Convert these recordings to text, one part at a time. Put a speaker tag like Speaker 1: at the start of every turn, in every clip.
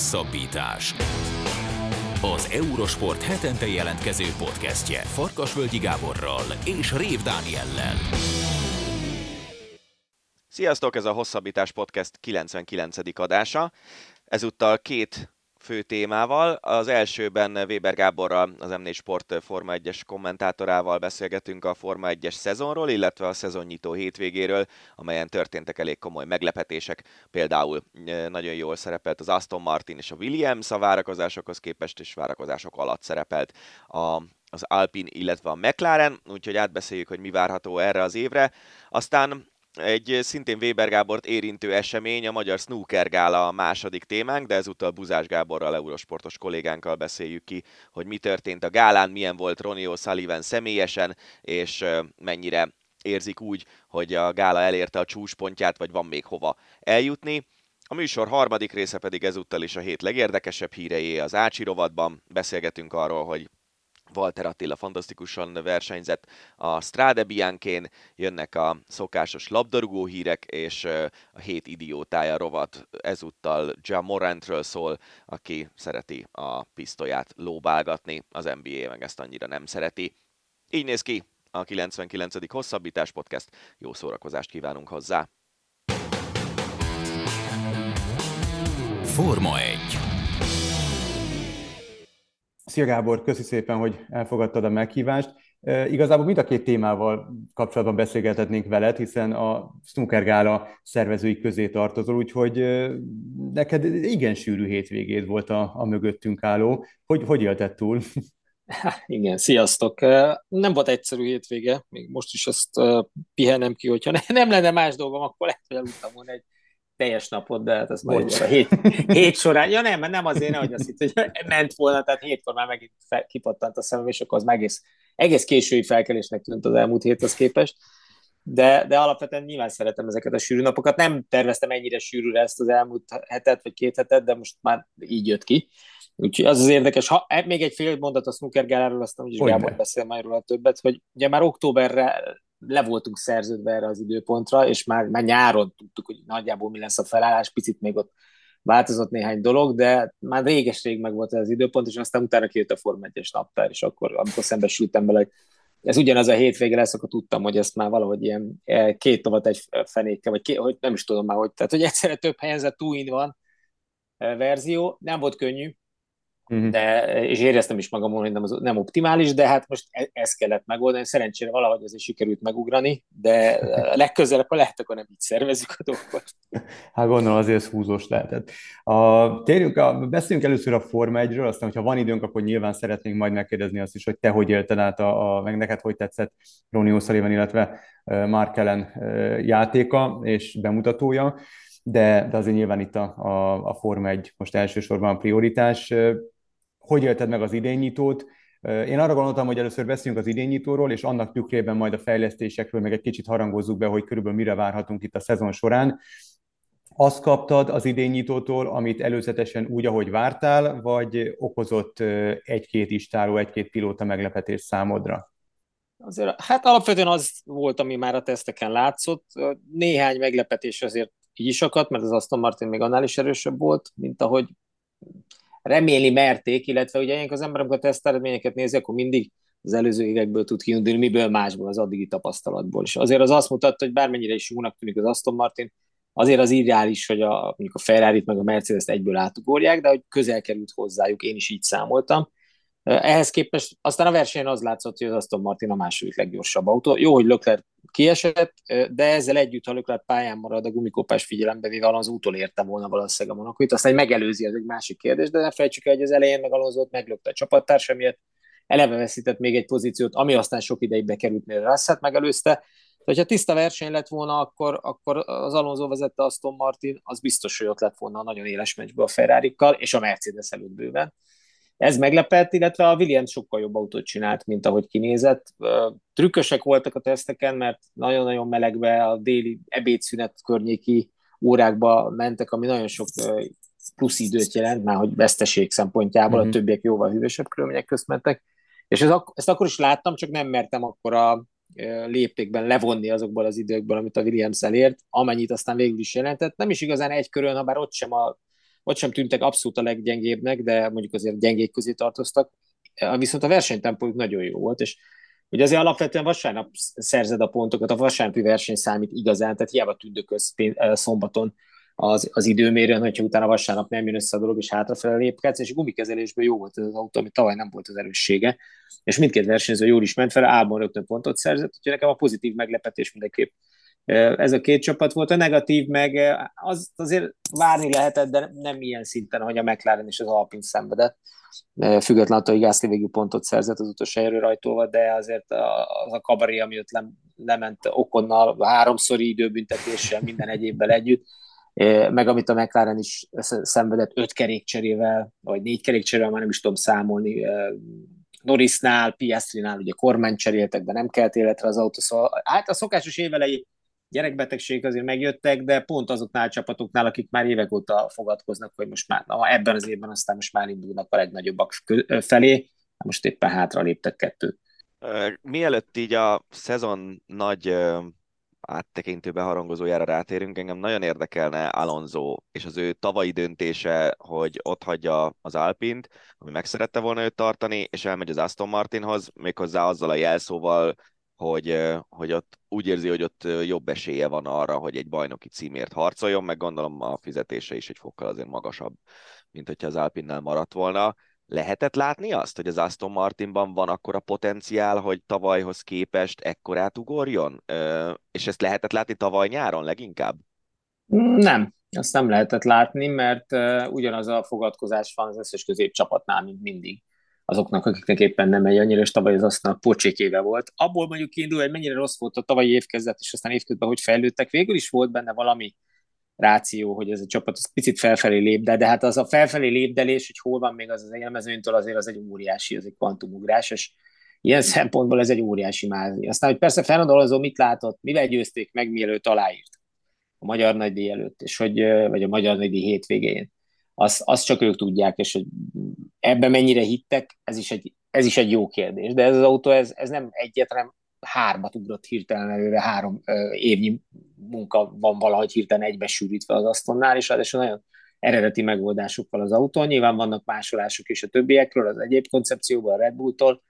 Speaker 1: Hosszabbítás. Az Eurosport hetente jelentkező podcastje Farkasvölgyi Gáborral és Rév Dániellel.
Speaker 2: Sziasztok, ez a Hosszabbítás Podcast 99. adása. Ezúttal két fő témával. Az elsőben Weber Gáborral, az M4 Sport Forma 1-es kommentátorával beszélgetünk a Forma 1-es szezonról, illetve a szezonnyitó hétvégéről, amelyen történtek elég komoly meglepetések. Például e, nagyon jól szerepelt az Aston Martin és a Williams a várakozásokhoz képest, és várakozások alatt szerepelt a az Alpine, illetve a McLaren, úgyhogy átbeszéljük, hogy mi várható erre az évre. Aztán egy szintén Weber Gábort érintő esemény, a Magyar Snooker Gála a második témánk, de ezúttal Buzás Gáborral, eurosportos kollégánkkal beszéljük ki, hogy mi történt a gálán, milyen volt Ronnie O'Sullivan személyesen, és mennyire érzik úgy, hogy a gála elérte a csúcspontját, vagy van még hova eljutni. A műsor harmadik része pedig ezúttal is a hét legérdekesebb hírei az Ácsi rovatban. Beszélgetünk arról, hogy Walter Attila fantasztikusan versenyzett a Strade Bianchén, jönnek a szokásos labdarúgó hírek, és a hét idiótája rovat ezúttal Ja Morantről szól, aki szereti a pisztolyát lóbálgatni, az NBA meg ezt annyira nem szereti. Így néz ki a 99. hosszabbítás podcast, jó szórakozást kívánunk hozzá!
Speaker 1: Forma 1
Speaker 3: Szia Gábor, köszi szépen, hogy elfogadtad a meghívást. Igazából mind a két témával kapcsolatban beszélgethetnénk veled, hiszen a Snooker Gála szervezői közé tartozol, úgyhogy neked igen sűrű hétvégéd volt a, a mögöttünk álló. Hogy, hogy élted túl?
Speaker 4: Igen, sziasztok! Nem volt egyszerű hétvége, még most is ezt pihenem ki, hogyha nem lenne más dolgom, akkor lehet, hogy aludtam volna egy teljes napot, de hát ez majd a hét, hét során. Ja nem, nem azért, hogy azt hitt, hogy ment volna, tehát hétkor már megint fel, kipattant a szemem, és akkor az egész, egész késői felkelésnek tűnt az elmúlt héthez képest. De, de alapvetően nyilván szeretem ezeket a sűrű napokat. Nem terveztem ennyire sűrűre ezt az elmúlt hetet, vagy két hetet, de most már így jött ki. Úgyhogy az az érdekes, ha e, még egy fél mondat a snooker gáláról, aztán úgyis Gábor beszél majd róla többet, hogy ugye már októberre le voltunk szerződve erre az időpontra, és már, már nyáron tudtuk, hogy nagyjából mi lesz a felállás, picit még ott változott néhány dolog, de már réges-rég meg volt ez az időpont, és aztán utána kijött a Form 1-es naptár, és akkor, amikor szembesültem vele, hogy ez ugyanaz a hétvége lesz, akkor tudtam, hogy ezt már valahogy ilyen e, két tovat egy fenékkel, vagy két, hogy nem is tudom már, hogy, tehát hogy egyszerre több helyen two van e, verzió, nem volt könnyű, Uh-huh. De, és éreztem is magam, hogy nem, az, nem optimális, de hát most e, ezt kellett megoldani. Szerencsére valahogy azért sikerült megugrani, de legközelebb, ha lehet, akkor nem így szervezzük a dolgokat.
Speaker 3: Hát gondolom azért húzós lehetett. A, térjünk, a, beszéljünk először a Forma 1-ről, aztán, hogyha van időnk, akkor nyilván szeretnénk majd megkérdezni azt is, hogy te hogy élted át, a, a meg neked hogy tetszett Ronnie O'Sullivan, illetve Mark Ellen játéka és bemutatója de, de azért nyilván itt a, a, a Forma 1 most elsősorban a prioritás hogy élted meg az idénynyitót. Én arra gondoltam, hogy először beszéljünk az idénynyitóról, és annak tükrében majd a fejlesztésekről meg egy kicsit harangozzuk be, hogy körülbelül mire várhatunk itt a szezon során. Azt kaptad az idénynyitótól, amit előzetesen úgy, ahogy vártál, vagy okozott egy-két istáló, egy-két pilóta meglepetés számodra?
Speaker 4: Azért, hát alapvetően az volt, ami már a teszteken látszott. Néhány meglepetés azért így is akadt, mert az Aston Martin még annál is erősebb volt, mint ahogy remélni merték, illetve ugye ilyenkor az ember, amikor a teszt eredményeket nézi, akkor mindig az előző évekből tud kiindulni, miből másból, az addigi tapasztalatból. És azért az azt mutatta, hogy bármennyire is jónak tűnik az Aston Martin, azért az ideális, hogy a, mondjuk a Ferrari-t meg a Mercedes-t egyből átugorják, de hogy közel került hozzájuk, én is így számoltam. Ehhez képest aztán a versenyen az látszott, hogy az Aston Martin a második leggyorsabb autó. Jó, hogy Lökler kiesett, de ezzel együtt, ha Lökler pályán marad, a gumikópás figyelembe véve az úton értem volna valószínűleg a Monakóit, aztán megelőzi, ez egy másik kérdés, de ne felejtsük el, hogy az elején meg meglökte a csapattársa miatt, eleve veszített még egy pozíciót, ami aztán sok ideig bekerült, mire Russell megelőzte. Ha tiszta verseny lett volna, akkor, akkor az Alonso vezette Aston Martin, az biztos, hogy ott lett volna a nagyon éles meccsbe a ferrari és a Mercedes előtt bőven. Ez meglepett, illetve a Williams sokkal jobb autót csinált, mint ahogy kinézett. Trükkösek voltak a teszteken, mert nagyon-nagyon melegbe a déli ebédszünet környéki órákba mentek, ami nagyon sok plusz időt jelent, már hogy veszteség szempontjából mm-hmm. a mhm. többiek jóval hűvösebb körülmények közt mentek. És ez, ezt akkor is láttam, csak nem mertem akkor a léptékben levonni azokból az időkből, amit a Williams elért, amennyit aztán végül is jelentett. Nem is igazán egy körön, ha bár ott sem a ott sem tűntek abszolút a leggyengébbnek, de mondjuk azért gyengék közé tartoztak, viszont a versenytempójuk nagyon jó volt, és Ugye azért alapvetően vasárnap szerzed a pontokat, a vasárnapi verseny számít igazán, tehát hiába tündököz szombaton az, az időmérőn, hogyha utána vasárnap nem jön össze a dolog, és hátrafele lépkedsz, és gumikezelésből jó volt ez az autó, ami tavaly nem volt az erőssége, és mindkét versenyző jól is ment fel, álban rögtön pontot szerzett, úgyhogy nekem a pozitív meglepetés mindenképp ez a két csapat volt. A negatív meg az azért várni lehetett, de nem ilyen szinten, hogy a McLaren és az Alpine szenvedett. Függetlenül attól, hogy Gászli végül pontot szerzett az utolsó erő rajtóval, de azért az a kabaré, ami ott lement okonnal, háromszori időbüntetéssel, minden egyébben együtt, meg amit a McLaren is szenvedett öt kerékcserével, vagy négy kerékcserével, már nem is tudom számolni, Norrisnál, Piastrinál ugye kormány cseréltek, de nem kelt életre az autó, szóval hát a szokásos évelei gyerekbetegség azért megjöttek, de pont azoknál a csapatoknál, akik már évek óta fogadkoznak, hogy most már na, ebben az évben aztán most már indulnak a legnagyobbak felé, most éppen hátra léptek kettőt.
Speaker 2: Mielőtt így a szezon nagy áttekintő beharangozójára rátérünk, engem nagyon érdekelne Alonso és az ő tavalyi döntése, hogy ott hagyja az Alpint, ami meg szerette volna őt tartani, és elmegy az Aston Martinhoz, méghozzá azzal a jelszóval, hogy, hogy ott úgy érzi, hogy ott jobb esélye van arra, hogy egy bajnoki címért harcoljon, meg gondolom a fizetése is egy fokkal azért magasabb, mint hogyha az Alpinnál maradt volna. Lehetett látni azt, hogy az Aston Martinban van akkora potenciál, hogy tavalyhoz képest ekkorát ugorjon? És ezt lehetett látni tavaly nyáron leginkább?
Speaker 4: Nem, azt nem lehetett látni, mert ugyanaz a fogadkozás van az összes középcsapatnál, mint mindig azoknak, akiknek éppen nem megy annyira, és tavaly az aztán pocsék éve volt. Abból mondjuk kiindul, hogy mennyire rossz volt a tavalyi évkezdet, és aztán évközben hogy fejlődtek. Végül is volt benne valami ráció, hogy ez a csapat az picit felfelé lép, de, de hát az a felfelé lépdelés, hogy hol van még az az élmezőnytől, azért az egy óriási, az egy kvantumugrás, és ilyen szempontból ez egy óriási mázi. Aztán, hogy persze Fernando Alonso mit látott, mivel győzték meg, mielőtt aláírt a magyar nagydíj előtt, és hogy, vagy a magyar nagydíj hétvégén azt, azt csak ők tudják, és hogy ebben mennyire hittek, ez is egy, ez is egy jó kérdés. De ez az autó, ez, ez nem egyet, hanem hármat ugrott hirtelen előre, három ö, évnyi munka van valahogy hirtelen egybesűrítve az asztonnál, és ráadásul nagyon eredeti megoldásokkal az autó. Nyilván vannak másolások is a többiekről, az egyéb koncepcióban, a Red Bull-tól,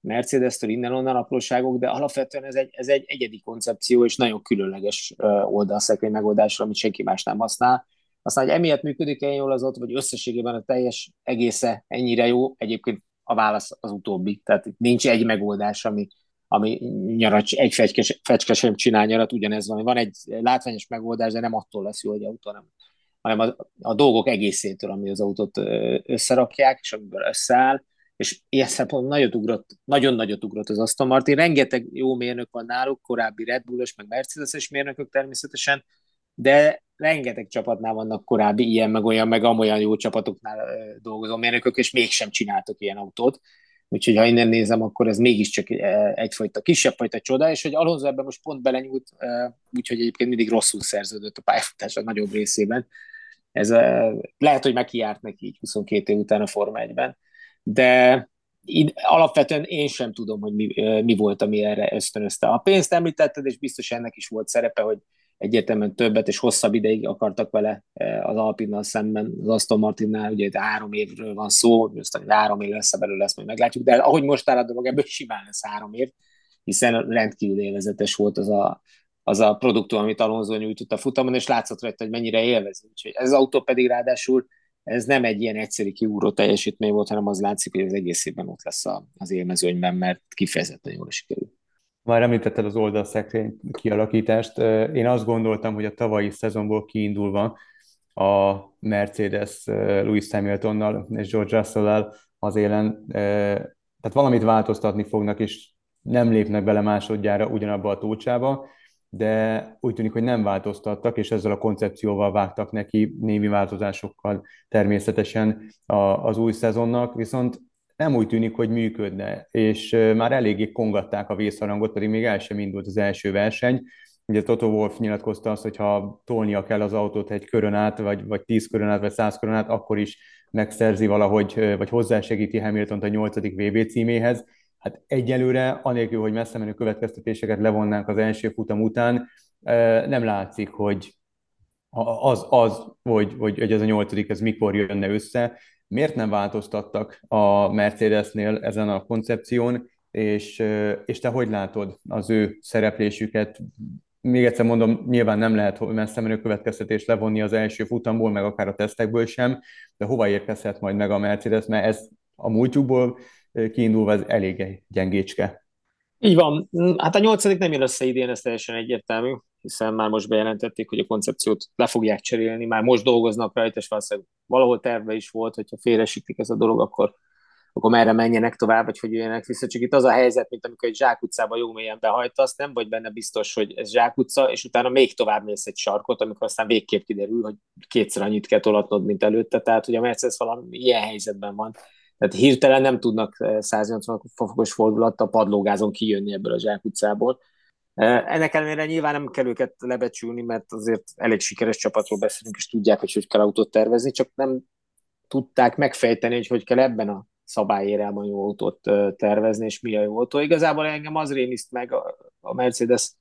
Speaker 4: Mercedes-től innen-onnan apróságok, de alapvetően ez egy, ez egy egyedi koncepció, és nagyon különleges oldalszekrény megoldásra, amit senki más nem használ aztán, hogy emiatt működik-e jól az ott, vagy összességében a teljes egésze ennyire jó, egyébként a válasz az utóbbi. Tehát itt nincs egy megoldás, ami, ami nyarat, egy fecske, fecske sem csinál nyarat, ugyanez van. Van egy látványos megoldás, de nem attól lesz jó, hogy autó, hanem, hanem a, a dolgok egészétől, ami az autót összerakják, és amiből összeáll, és ilyen szempontból nagyot ugrott, nagyon nagyot ugrott az Aston Martin. Rengeteg jó mérnök van náluk, korábbi Red Bullos, meg Mercedes-es mérnökök természetesen, de rengeteg csapatnál vannak korábbi ilyen, meg olyan, meg amolyan jó csapatoknál dolgozó mérnökök, és mégsem csináltak ilyen autót. Úgyhogy ha innen nézem, akkor ez mégiscsak egyfajta kisebb fajta csoda, és hogy Alonso ebben most pont belenyúlt, úgyhogy egyébként mindig rosszul szerződött a pályafutása nagyobb részében. Ez lehet, hogy megkiárt neki így 22 év után a Forma 1-ben, de alapvetően én sem tudom, hogy mi, mi volt, ami erre ösztönözte. A pénzt említetted, és biztos ennek is volt szerepe, hogy egyértelműen többet és hosszabb ideig akartak vele eh, az Alpinnal szemben, az Aston Martinnál, ugye itt három évről van szó, aztán három év lesz belőle, lesz, majd meglátjuk, de ahogy most áll a dolog, ebből simán lesz három év, hiszen rendkívül élvezetes volt az a, az a produktum, amit Alonso nyújtott a futamon, és látszott rajta, hogy mennyire élvezi. Úgyhogy ez az autó pedig ráadásul ez nem egy ilyen egyszerű kiúró teljesítmény volt, hanem az látszik, hogy az egész évben ott lesz az élmezőnyben, mert kifejezetten jól sikerült.
Speaker 3: Már említetted az oldalszekrény kialakítást. Én azt gondoltam, hogy a tavalyi szezonból kiindulva a Mercedes Louis Hamiltonnal és George russell az élen, tehát valamit változtatni fognak, és nem lépnek bele másodjára ugyanabba a tócsába, de úgy tűnik, hogy nem változtattak, és ezzel a koncepcióval vágtak neki némi változásokkal természetesen az új szezonnak, viszont nem úgy tűnik, hogy működne, és már eléggé kongatták a vészharangot, pedig még el sem indult az első verseny. Ugye Toto Wolf nyilatkozta azt, hogy ha tolnia kell az autót egy körön át, vagy, vagy tíz körön át, vagy száz körön át, akkor is megszerzi valahogy, vagy hozzásegíti hamilton a nyolcadik VB címéhez. Hát egyelőre, anélkül, hogy messze menő következtetéseket levonnánk az első futam után, nem látszik, hogy az, az hogy, hogy, hogy ez a nyolcadik, ez mikor jönne össze, miért nem változtattak a Mercedesnél ezen a koncepción, és, és te hogy látod az ő szereplésüket? Még egyszer mondom, nyilván nem lehet messze menő következtetést levonni az első futamból, meg akár a tesztekből sem, de hova érkezhet majd meg a Mercedes, mert ez a múltjukból kiindulva ez elég gyengécske.
Speaker 4: Így van. Hát a nyolcadik nem jön össze idén, ez teljesen egyértelmű, hiszen már most bejelentették, hogy a koncepciót le fogják cserélni, már most dolgoznak rajta, és valószínűleg valahol terve is volt, hogyha félresítik ez a dolog, akkor akkor merre menjenek tovább, vagy hogy jöjjenek vissza. Csak itt az a helyzet, mint amikor egy zsákutcába jó mélyen behajtasz, nem vagy benne biztos, hogy ez zsákutca, és utána még tovább mész egy sarkot, amikor aztán végképp kiderül, hogy kétszer annyit kell tolatnod, mint előtte. Tehát, hogy a Mercedes valami ilyen helyzetben van. Tehát hirtelen nem tudnak 180 eh, fokos fordulattal padlógázon kijönni ebből a zsákutcából. Ennek ellenére nyilván nem kell őket lebecsülni, mert azért elég sikeres csapatról beszélünk, és tudják, hogy hogy kell autót tervezni, csak nem tudták megfejteni, hogy hogy kell ebben a szabályérában jó autót tervezni, és mi a jó autó. Igazából engem az rémiszt meg a Mercedes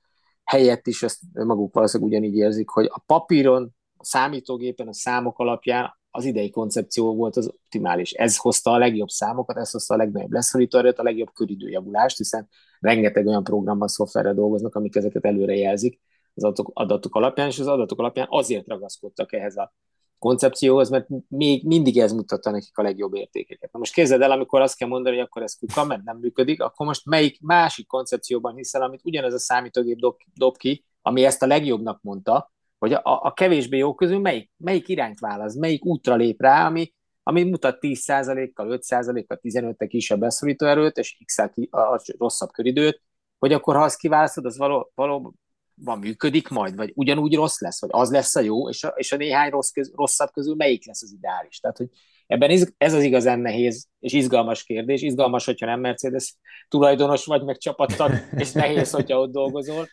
Speaker 4: helyett is, ezt maguk valószínűleg ugyanígy érzik, hogy a papíron, a számítógépen, a számok alapján az idei koncepció volt az optimális. Ez hozta a legjobb számokat, ez hozta a legnagyobb leszorító a legjobb köridőjavulást, hiszen rengeteg olyan programban, szoftverre dolgoznak, amik ezeket előre jelzik az adatok, adatok alapján, és az adatok alapján azért ragaszkodtak ehhez a koncepcióhoz, mert még mindig ez mutatta nekik a legjobb értékeket. Na most képzeld el, amikor azt kell mondani, hogy akkor ez kuka, mert nem működik, akkor most melyik másik koncepcióban hiszel, amit ugyanez a számítógép dob, dob ki, ami ezt a legjobbnak mondta, hogy a, a kevésbé jó közül melyik, melyik irányt választ, melyik útra lép rá, ami, ami mutat 10%-kal, 5%-kal, 15-tel kisebb beszorító erőt, és x a, a rosszabb köridőt, hogy akkor ha azt kiválasztod, az való, való, van működik majd, vagy ugyanúgy rossz lesz, vagy az lesz a jó, és a, és a néhány rossz köz, rosszabb közül melyik lesz az ideális. Tehát, hogy ebben iz, ez az igazán nehéz és izgalmas kérdés. Izgalmas, hogyha nem Mercedes tulajdonos vagy, meg csapattag, és nehéz, hogyha ott dolgozol,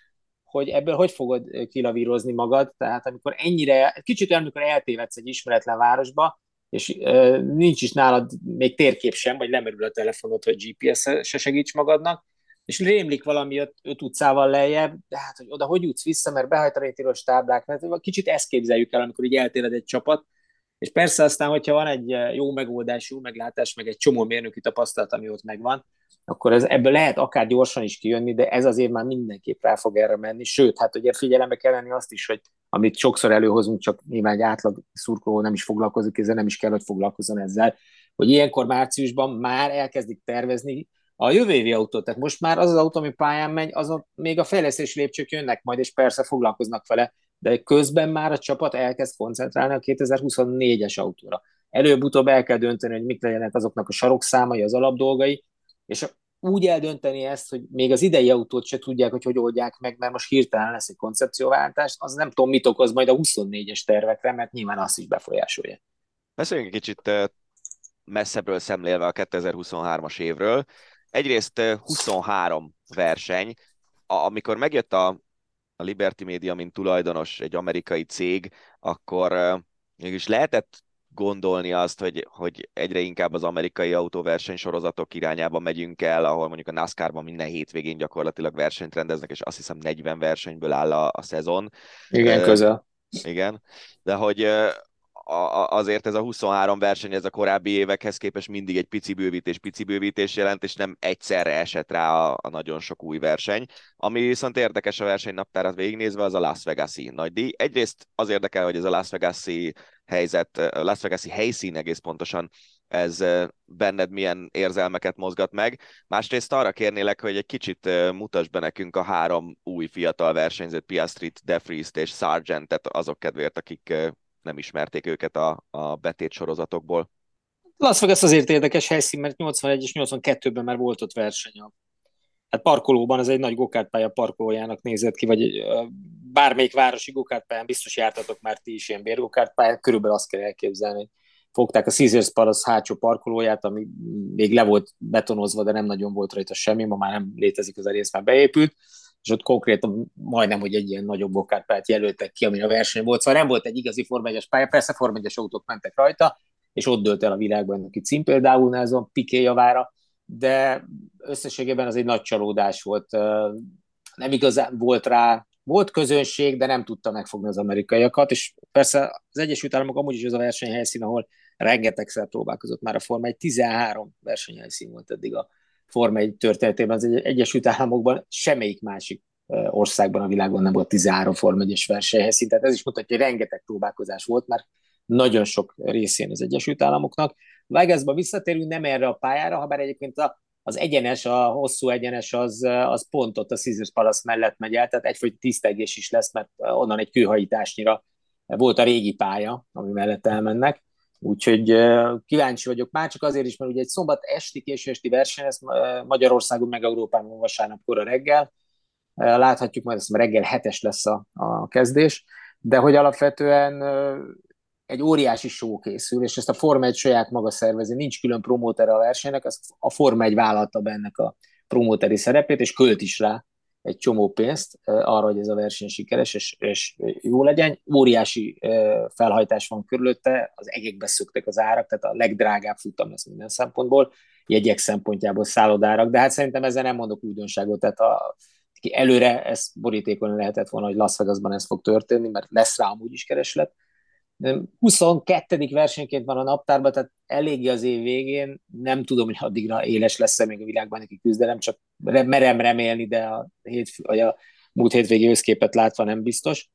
Speaker 4: hogy ebből hogy fogod kilavírozni magad. Tehát amikor ennyire, kicsit olyan, amikor eltévedsz egy ismeretlen városba, és uh, nincs is nálad még térkép sem, vagy lemerül a telefonod, hogy GPS-se segíts magadnak, és rémlik valami öt, öt utcával lejjebb, de hát, hogy oda hogy jutsz vissza, mert behajtani tilos táblák, mert kicsit ezt képzeljük el, amikor így eltéred egy csapat, és persze aztán, hogyha van egy jó megoldás, jó meglátás, meg egy csomó mérnöki tapasztalat, ami ott megvan, akkor ez, ebből lehet akár gyorsan is kijönni, de ez azért már mindenképp rá fog erre menni. Sőt, hát ugye figyelembe kell venni azt is, hogy amit sokszor előhozunk, csak nyilván egy átlag szurkoló nem is foglalkozik ezzel, nem is kell, hogy foglalkozzon ezzel, hogy ilyenkor márciusban már elkezdik tervezni a jövő évi autót. Tehát most már az az autó, ami pályán megy, azon még a fejlesztési lépcsők jönnek majd, és persze foglalkoznak vele, de közben már a csapat elkezd koncentrálni a 2024-es autóra. Előbb-utóbb el kell dönteni, hogy mik legyenek azoknak a sarokszámai, az alapdolgai, és úgy eldönteni ezt, hogy még az idei autót se tudják, hogy hogy oldják meg, mert most hirtelen lesz egy koncepcióváltás, az nem tudom, mit okoz majd a 24-es tervekre, mert nyilván azt is befolyásolja.
Speaker 2: Beszéljünk egy kicsit messzebbről szemlélve a 2023-as évről egyrészt 23 verseny, amikor megjött a, a Liberty Media, mint tulajdonos egy amerikai cég, akkor mégis lehetett gondolni azt, hogy, hogy egyre inkább az amerikai autóverseny sorozatok irányába megyünk el, ahol mondjuk a NASCAR-ban minden hétvégén gyakorlatilag versenyt rendeznek, és azt hiszem 40 versenyből áll a, a szezon.
Speaker 4: Igen, közel.
Speaker 2: Igen, de hogy a, azért ez a 23 verseny, ez a korábbi évekhez képest mindig egy pici bővítés, pici bővítés jelent, és nem egyszerre esett rá a, a nagyon sok új verseny. Ami viszont érdekes a versenynaptárat végignézve, az a Las Vegas-i nagy díj. Egyrészt az érdekel, hogy ez a Las Vegas-i helyzet, Las Vegas-i helyszín egész pontosan ez benned milyen érzelmeket mozgat meg. Másrészt arra kérnélek, hogy egy kicsit mutasd be nekünk a három új fiatal versenyzőt, Piastrit, Defriest és Sargentet azok kedvéért, akik nem ismerték őket a, a betét sorozatokból.
Speaker 4: Las Vegas azért érdekes helyszín, mert 81 és 82-ben már volt ott verseny. Hát parkolóban ez egy nagy gokártpálya parkolójának nézett ki, vagy bármelyik városi gokártpályán biztos jártatok már ti is ilyen bérgokártpályán, körülbelül azt kell elképzelni, fogták a Caesars Palace hátsó parkolóját, ami még le volt betonozva, de nem nagyon volt rajta semmi, ma már nem létezik az a rész, már beépült, és ott konkrétan majdnem, hogy egy ilyen nagyobb bokárpályát jelöltek ki, ami a verseny volt. Szóval nem volt egy igazi 1 pálya, persze 1 autók mentek rajta, és ott dőlt el a világbajnoki cím például Nelson Piqué javára, de összességében az egy nagy csalódás volt. Nem igazán volt rá volt közönség, de nem tudta megfogni az amerikaiakat, és persze az Egyesült Államok amúgy is az a versenyhelyszín, ahol rengetegszer próbálkozott már a Forma 1, 13 versenyhelyszín volt eddig a Forma 1 történetében az Egyesült Államokban, semmelyik másik országban a világon nem volt 13 Forma 1-es versenyhelyszín, tehát ez is mutatja, hogy rengeteg próbálkozás volt már nagyon sok részén az Egyesült Államoknak. Vegasba visszatérünk nem erre a pályára, ha bár egyébként a, az egyenes, a hosszú egyenes az, az pont ott a Caesars Palace mellett megy el, tehát egyfajta tisztelgés is lesz, mert onnan egy kőhajításnyira volt a régi pálya, ami mellett elmennek. Úgyhogy kíváncsi vagyok, már csak azért is, mert ugye egy szombat esti, késő esti verseny, ez Magyarországon meg Európában vasárnap kora reggel. Láthatjuk majd, ezt reggel hetes lesz a, a kezdés, de hogy alapvetően egy óriási show készül, és ezt a Forma 1 saját maga szervezi, nincs külön promóter a versenynek, az a Forma 1 vállalta bennek a promóteri szerepét, és költ is rá egy csomó pénzt arra, hogy ez a verseny sikeres és, és jó legyen. Óriási felhajtás van körülötte, az egekbe szöktek az árak, tehát a legdrágább futam lesz minden szempontból, jegyek szempontjából szállodárak, de hát szerintem ezzel nem mondok újdonságot, tehát a, előre ezt borítékolni lehetett volna, hogy Las Vegasban ez fog történni, mert lesz rá amúgy is kereslet, 22. versenyként van a naptárban, tehát eléggé az év végén, nem tudom, hogy addigra éles lesz-e még a világban neki küzdelem, csak merem remélni, de a, hét, vagy a múlt hétvégi összképet látva nem biztos.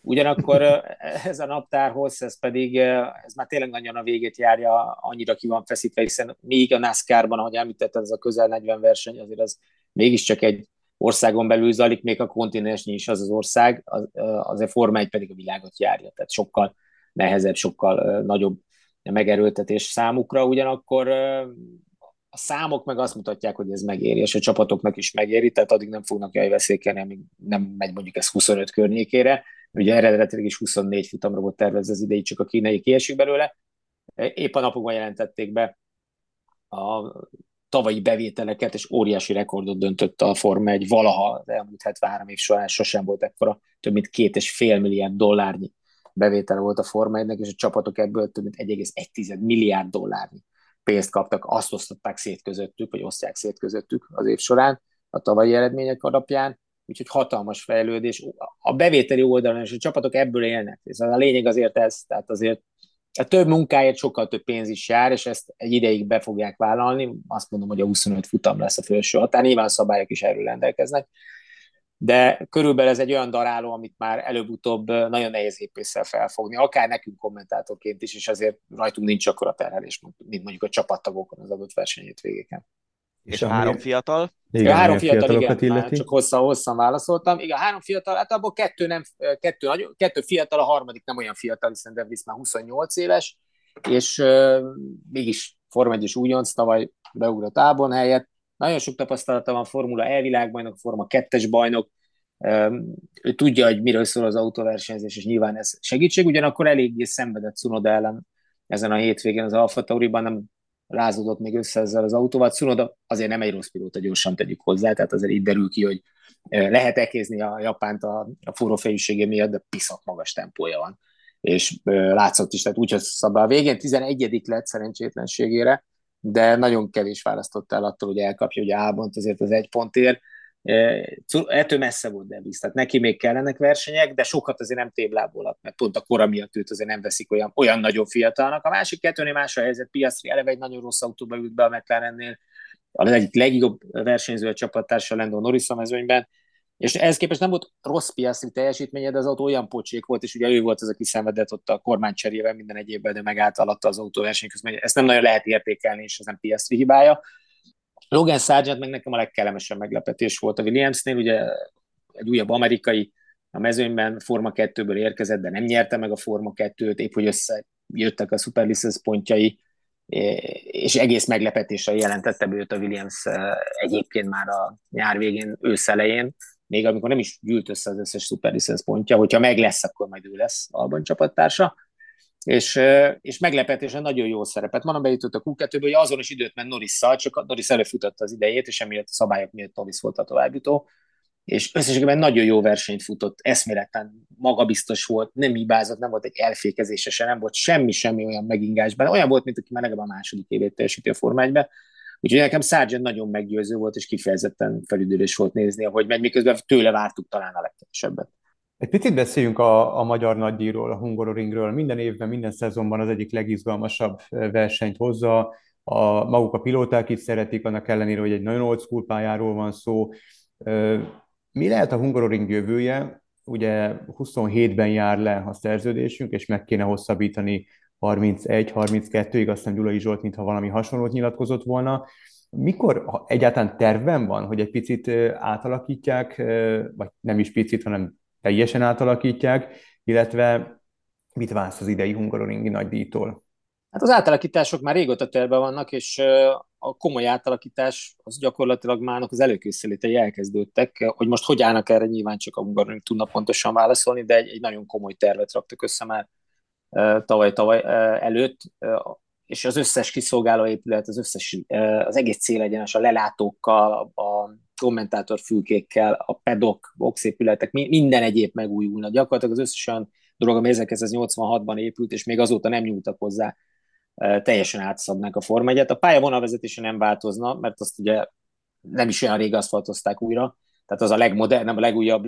Speaker 4: Ugyanakkor ez a naptárhoz, ez pedig, ez már tényleg nagyon a végét járja, annyira ki van feszítve, hiszen még a NASCAR-ban, ahogy említetted, ez a közel 40 verseny, azért az mégiscsak egy országon belül zalik, még a kontinensnyi is az az ország, az, azért Forma 1 pedig a világot járja, tehát sokkal nehezebb, sokkal nagyobb megerőltetés számukra, ugyanakkor a számok meg azt mutatják, hogy ez megéri, és a csapatoknak is megéri, tehát addig nem fognak jaj veszélykelni, amíg nem megy mondjuk ez 25 környékére. Ugye eredetileg is 24 futamra volt tervezve az idei, csak a kínai kiesik belőle. Épp a napokban jelentették be a tavalyi bevételeket, és óriási rekordot döntött a Forma egy valaha az elmúlt 73 év során sosem volt ekkora, több mint két és fél milliárd dollárnyi bevétele volt a Forma 1 és a csapatok ebből több mint 1,1 milliárd dollárnyi pénzt kaptak, azt osztották szét közöttük, vagy osztják szét közöttük az év során a tavalyi eredmények alapján, úgyhogy hatalmas fejlődés. A bevételi oldalon és a csapatok ebből élnek. Ez a lényeg azért ez, tehát azért a több munkáért sokkal több pénz is jár, és ezt egy ideig be fogják vállalni. Azt mondom, hogy a 25 futam lesz a felső határ. Nyilván a szabályok is erről rendelkeznek, de körülbelül ez egy olyan daráló, amit már előbb-utóbb nagyon nehéz épésszel felfogni, akár nekünk kommentátorként is, és azért rajtunk nincs akkora terhelés, mint mondjuk a csapattagokon az adott versenyét végéken.
Speaker 2: És, és a három fiatal?
Speaker 4: Igen, a három fiatal, igen, illeti? csak hosszan, hosszan válaszoltam. Igen, a három fiatal, hát abból kettő, nem, kettő, nagyon, kettő fiatal, a harmadik nem olyan fiatal, hiszen Davis már 28 éves, és uh, mégis Forma 1 újonc, tavaly beugrott Ábon helyett, nagyon sok tapasztalata van Formula E világbajnok, Forma 2-es bajnok, ő tudja, hogy miről szól az autóversenyzés, és nyilván ez segítség, ugyanakkor eléggé szenvedett Cunoda ellen ezen a hétvégén az Alfa Tauriban, nem rázódott még össze ezzel az autóval. Cunoda azért nem egy rossz pilóta, gyorsan tegyük hozzá, tehát azért így derül ki, hogy lehet ekézni a Japánt a, a fúrófejűsége miatt, de piszak magas tempója van. És látszott is, tehát úgy, hogy a végén 11 lett szerencsétlenségére, de nagyon kevés választott el attól, hogy elkapja ugye Ábont azért az egy pontért. Ettől messze volt Davis, tehát neki még kellenek versenyek, de sokat azért nem téblából mert pont a kora miatt őt azért nem veszik olyan, olyan nagyon fiatalnak. A másik kettőnél más a helyzet, Piastri eleve egy nagyon rossz autóba ült be a McLarennél, az egyik legjobb versenyző a csapattársa Lando Norris a mezőnyben, és ehhez képest nem volt rossz piaci teljesítménye, de az autó olyan pocsék volt, és ugye ő volt az, aki szenvedett ott a kormány cserével minden egyébben, de megállt alatta az autóverseny közben. Ezt nem nagyon lehet értékelni, és ez nem piaci hibája. Logan Sargent meg nekem a legkellemesebb meglepetés volt a Williamsnél, ugye egy újabb amerikai a mezőnyben Forma 2-ből érkezett, de nem nyerte meg a Forma 2-t, épp hogy összejöttek a Super License pontjai, és egész meglepetéssel jelentette be őt a Williams egyébként már a nyár végén, ősz elején, még amikor nem is gyűlt össze az összes szuperlicensz pontja, hogyha meg lesz, akkor majd ő lesz Alban csapattársa. És, és meglepetésen nagyon jó szerepet. Manon bejutott a Q2-ből, hogy azonos időt ment Norrisszal, csak Norris előfutatta az idejét, és emiatt a szabályok miatt Norris volt a továbbjutó. És összességében nagyon jó versenyt futott, eszméletlen, magabiztos volt, nem hibázott, nem volt egy elfékezése se, nem volt semmi, semmi olyan megingásban. Olyan volt, mint aki már legalább a második évét teljesíti a formányba. Úgyhogy nekem Sargent nagyon meggyőző volt, és kifejezetten felüdülés volt nézni, ahogy megy, miközben tőle vártuk talán a legkevesebbet.
Speaker 3: Egy picit beszéljünk a, a magyar nagydíjról, a Hungaroringről. Minden évben, minden szezonban az egyik legizgalmasabb versenyt hozza. A, maguk a pilóták is szeretik, annak ellenére, hogy egy nagyon old school pályáról van szó. Mi lehet a Hungaroring jövője? Ugye 27-ben jár le a szerződésünk, és meg kéne hosszabbítani 31-32-ig, azt hiszem Gyulai Zsolt, mintha valami hasonlót nyilatkozott volna. Mikor ha egyáltalán tervben van, hogy egy picit átalakítják, vagy nem is picit, hanem teljesen átalakítják, illetve mit vársz az idei hungaroringi nagydíjtól?
Speaker 4: Hát az átalakítások már régóta terve vannak, és a komoly átalakítás az gyakorlatilag már az előkészületei elkezdődtek. Hogy most hogy állnak erre, nyilván csak a hungaroring tudna pontosan válaszolni, de egy, egy nagyon komoly tervet raktak össze már tavaly-tavaly előtt, és az összes kiszolgáló épület, az összes, az egész célegyenes, a lelátókkal, a kommentátorfülkékkel, a pedok, boxépületek, minden egyéb megújulna. Gyakorlatilag az összes olyan dolog, ami 1986-ban épült, és még azóta nem nyúltak hozzá, teljesen átszabnák a Forma 1 A pálya vonalvezetése nem változna, mert azt ugye nem is olyan rég aszfaltozták újra, tehát az a legmodernebb, a legújabb,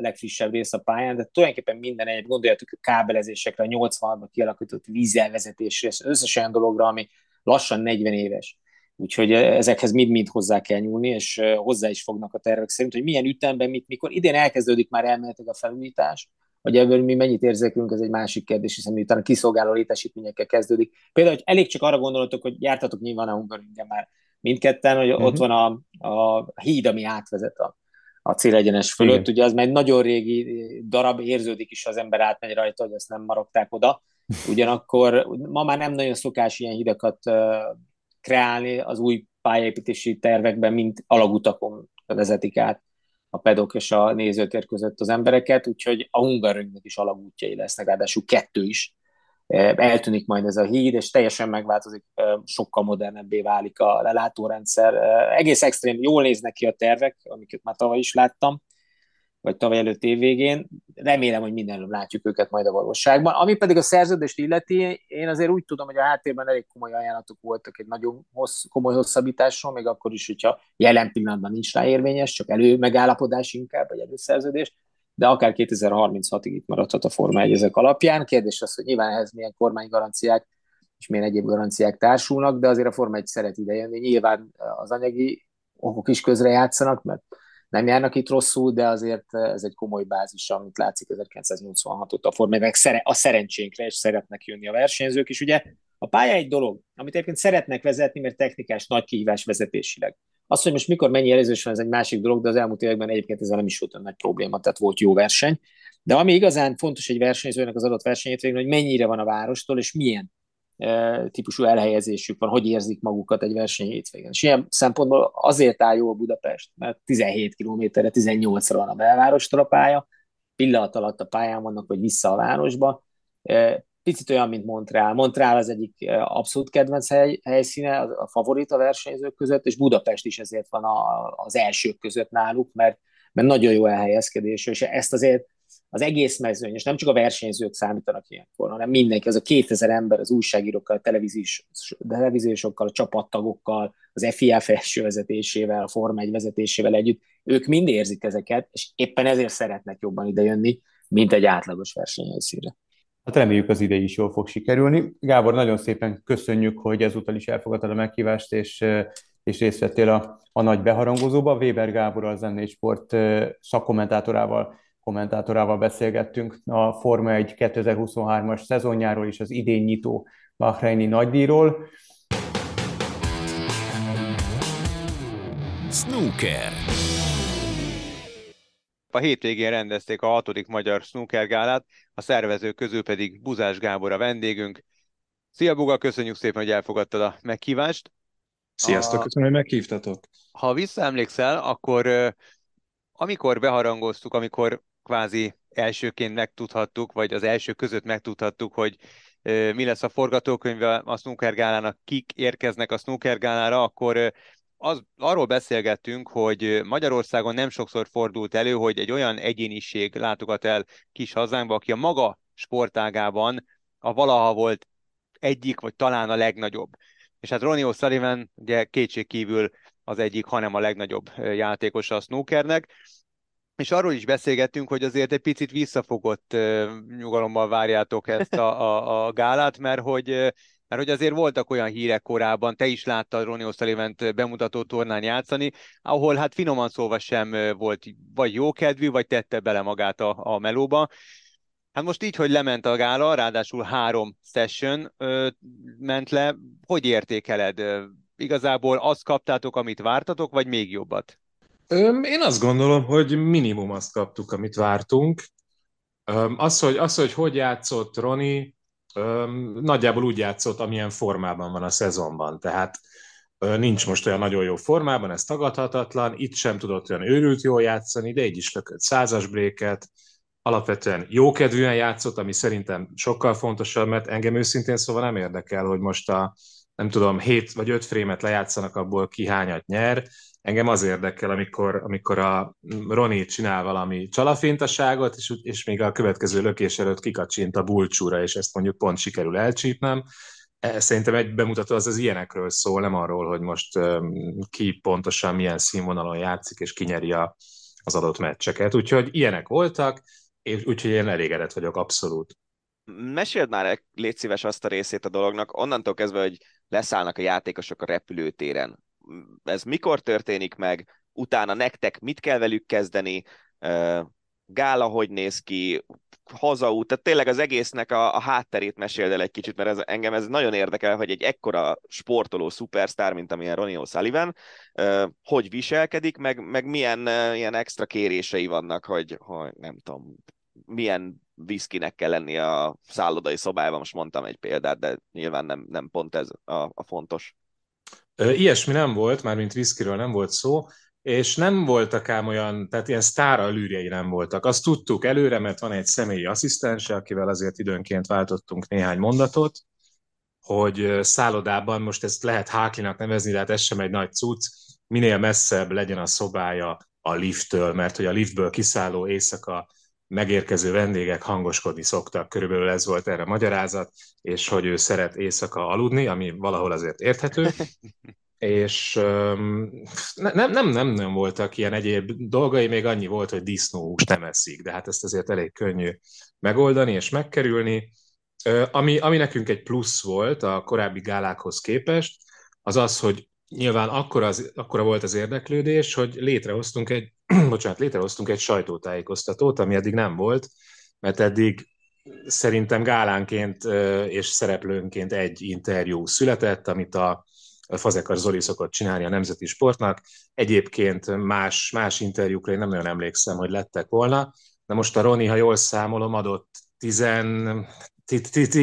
Speaker 4: legfrissebb rész a pályán, de tulajdonképpen minden egyéb gondoljatok a kábelezésekre, a 86-ban kialakított vízelvezetésre, összes olyan dologra, ami lassan 40 éves. Úgyhogy ezekhez mind-mind hozzá kell nyúlni, és hozzá is fognak a tervek szerint, hogy milyen ütemben, mit, mikor. Idén elkezdődik már elméletileg a felújítás, hogy ebből mi mennyit érzékelünk, ez egy másik kérdés, hiszen miután a kiszolgáló létesítményekkel kezdődik. Például, hogy elég csak arra gondoltok, hogy jártatok nyilván a Hungaringen már mindketten, hogy uh-huh. ott van a, a híd, ami átvezet a, a célegyenes fölött. Igen. Ugye az már egy nagyon régi darab, érződik is, az ember átmegy rajta, hogy ezt nem marogták oda. Ugyanakkor ma már nem nagyon szokás ilyen hidakat kreálni az új pályaépítési tervekben, mint alagutakon vezetik át a pedok és a nézőtér között az embereket, úgyhogy a Hungaroringnek is alagútjai lesznek, ráadásul kettő is. Eltűnik majd ez a híd, és teljesen megváltozik, sokkal modernebbé válik a lelátórendszer. Egész extrém, jól néznek ki a tervek, amiket már tavaly is láttam, vagy tavaly előtt évvégén. Remélem, hogy mindenről látjuk őket majd a valóságban. Ami pedig a szerződést illeti, én azért úgy tudom, hogy a háttérben elég komoly ajánlatok voltak egy nagyon hossz, komoly hosszabbításról, még akkor is, hogyha jelen pillanatban nincs rá érvényes, csak elő megállapodás inkább, vagy előszerződés, de akár 2036-ig itt maradhat a Forma 1 ezek alapján. Kérdés az, hogy nyilván ehhez milyen kormánygaranciák és milyen egyéb garanciák társulnak, de azért a Forma 1 szeret idejönni. Nyilván az anyagi okok is közre játszanak, mert nem járnak itt rosszul, de azért ez egy komoly bázis, amit látszik 1986 óta a formában, a szerencsénkre, és szeretnek jönni a versenyzők, és ugye a pálya egy dolog, amit egyébként szeretnek vezetni, mert technikás nagy kihívás vezetésileg. Az, hogy most mikor mennyi előzős van, ez egy másik dolog, de az elmúlt években egyébként ezzel nem is volt nagy probléma, tehát volt jó verseny. De ami igazán fontos egy versenyzőnek az adott versenyét hogy mennyire van a várostól, és milyen típusú elhelyezésük van, hogy érzik magukat egy verseny hétvégén. És ilyen szempontból azért áll jó a Budapest, mert 17 kilométerre, 18-ra van a belvárostól a pálya, pillanat alatt a pályán vannak, vagy vissza a városba. Picit olyan, mint Montreal. Montreal az egyik abszolút kedvenc hely, helyszíne, a favorit a versenyzők között, és Budapest is ezért van a, az elsők között náluk, mert, mert nagyon jó elhelyezkedés, és ezt azért az egész mezőny, és nem csak a versenyzők számítanak ilyenkor, hanem mindenki, az a 2000 ember, az újságírókkal, a televíziós, televíziósokkal, a csapattagokkal, az FIA felső vezetésével, a Forma 1 vezetésével együtt, ők mind érzik ezeket, és éppen ezért szeretnek jobban idejönni, mint egy átlagos versenyhelyszínre.
Speaker 3: Hát reméljük az idei is jól fog sikerülni. Gábor, nagyon szépen köszönjük, hogy ezúttal is elfogadtad a meghívást, és, és részt vettél a, a nagy beharangozóba. Weber Gábor az Zenné Sport szakkommentátorával kommentátorával beszélgettünk a Forma 1 2023-as szezonjáról és az idén nyitó Bahreini nagydíjról.
Speaker 1: Snooker
Speaker 2: a hétvégén rendezték a hatodik magyar snooker gálát, a szervezők közül pedig Buzás Gábor a vendégünk. Szia Buga, köszönjük szépen, hogy elfogadtad a meghívást.
Speaker 5: Sziasztok, a... köszönöm, hogy meghívtatok.
Speaker 2: Ha visszaemlékszel, akkor amikor beharangoztuk, amikor kvázi elsőként megtudhattuk, vagy az első között megtudhattuk, hogy mi lesz a forgatókönyve a snooker gálának, kik érkeznek a snooker gálára, akkor az, arról beszélgettünk, hogy Magyarországon nem sokszor fordult elő, hogy egy olyan egyéniség látogat el kis hazánkba, aki a maga sportágában a valaha volt egyik, vagy talán a legnagyobb. És hát Ronnie O'Sullivan ugye kétségkívül az egyik, hanem a legnagyobb játékosa a snookernek
Speaker 6: és arról is beszélgettünk, hogy azért egy picit visszafogott nyugalommal várjátok ezt a, a, a gálát, mert hogy mert hogy azért voltak olyan hírek korábban, te is láttad Ronnie osullivan bemutató tornán játszani, ahol hát finoman szólva sem volt vagy jókedvű, vagy tette bele magát a, a melóba. Hát most így, hogy lement a gála, ráadásul három session ö, ment le, hogy értékeled? Igazából azt kaptátok, amit vártatok, vagy még jobbat?
Speaker 5: Én azt gondolom, hogy minimum azt kaptuk, amit vártunk. Az, hogy az, hogy, hogy játszott Roni, nagyjából úgy játszott, amilyen formában van a szezonban. Tehát nincs most olyan nagyon jó formában, ez tagadhatatlan, itt sem tudott olyan őrült jól játszani, de így is lökött százas bréket, alapvetően jókedvűen játszott, ami szerintem sokkal fontosabb, mert engem őszintén szóval nem érdekel, hogy most a nem tudom, hét vagy öt frémet lejátszanak, abból ki hányat nyer, engem az érdekel, amikor, amikor a Roni csinál valami csalafintaságot, és, és még a következő lökés előtt kikacsint a bulcsúra, és ezt mondjuk pont sikerül elcsípnem. E, szerintem egy bemutató az az ilyenekről szól, nem arról, hogy most ki pontosan milyen színvonalon játszik, és kinyeri a, az adott meccseket. Úgyhogy ilyenek voltak, és úgyhogy én elégedett vagyok abszolút.
Speaker 2: Meséld már, légy szíves azt a részét a dolognak, onnantól kezdve, hogy leszállnak a játékosok a repülőtéren. Ez mikor történik meg, utána nektek mit kell velük kezdeni, gála hogy néz ki, hazaút, tehát tényleg az egésznek a, a hátterét meséld el egy kicsit, mert ez, engem ez nagyon érdekel, hogy egy ekkora sportoló szupersztár, mint amilyen Ronnie O'Sullivan, hogy viselkedik, meg, meg milyen ilyen extra kérései vannak, hogy, hogy nem tudom, milyen viszkinek kell lenni a szállodai szobában, most mondtam egy példát, de nyilván nem, nem pont ez a, a fontos.
Speaker 5: Ilyesmi nem volt, már mint viszkiről nem volt szó, és nem voltak ám olyan, tehát ilyen sztár allűrjei nem voltak. Azt tudtuk előre, mert van egy személyi asszisztense, akivel azért időnként váltottunk néhány mondatot, hogy szállodában, most ezt lehet háklinak nevezni, de hát ez sem egy nagy cucc, minél messzebb legyen a szobája a lifttől, mert hogy a liftből kiszálló éjszaka megérkező vendégek hangoskodni szoktak, körülbelül ez volt erre a magyarázat, és hogy ő szeret éjszaka aludni, ami valahol azért érthető, és nem, nem, nem, nem voltak ilyen egyéb dolgai, még annyi volt, hogy disznóhús nem eszik, de hát ezt azért elég könnyű megoldani és megkerülni. Ami, ami nekünk egy plusz volt a korábbi gálákhoz képest, az az, hogy nyilván akkor az, akkora volt az érdeklődés, hogy létrehoztunk egy, bocsánat, létrehoztunk egy sajtótájékoztatót, ami eddig nem volt, mert eddig szerintem gálánként és szereplőnként egy interjú született, amit a Fazekas Zoli szokott csinálni a Nemzeti Sportnak. Egyébként más, más interjúkra én nem nagyon emlékszem, hogy lettek volna, de most a Roni, ha jól számolom, adott 10,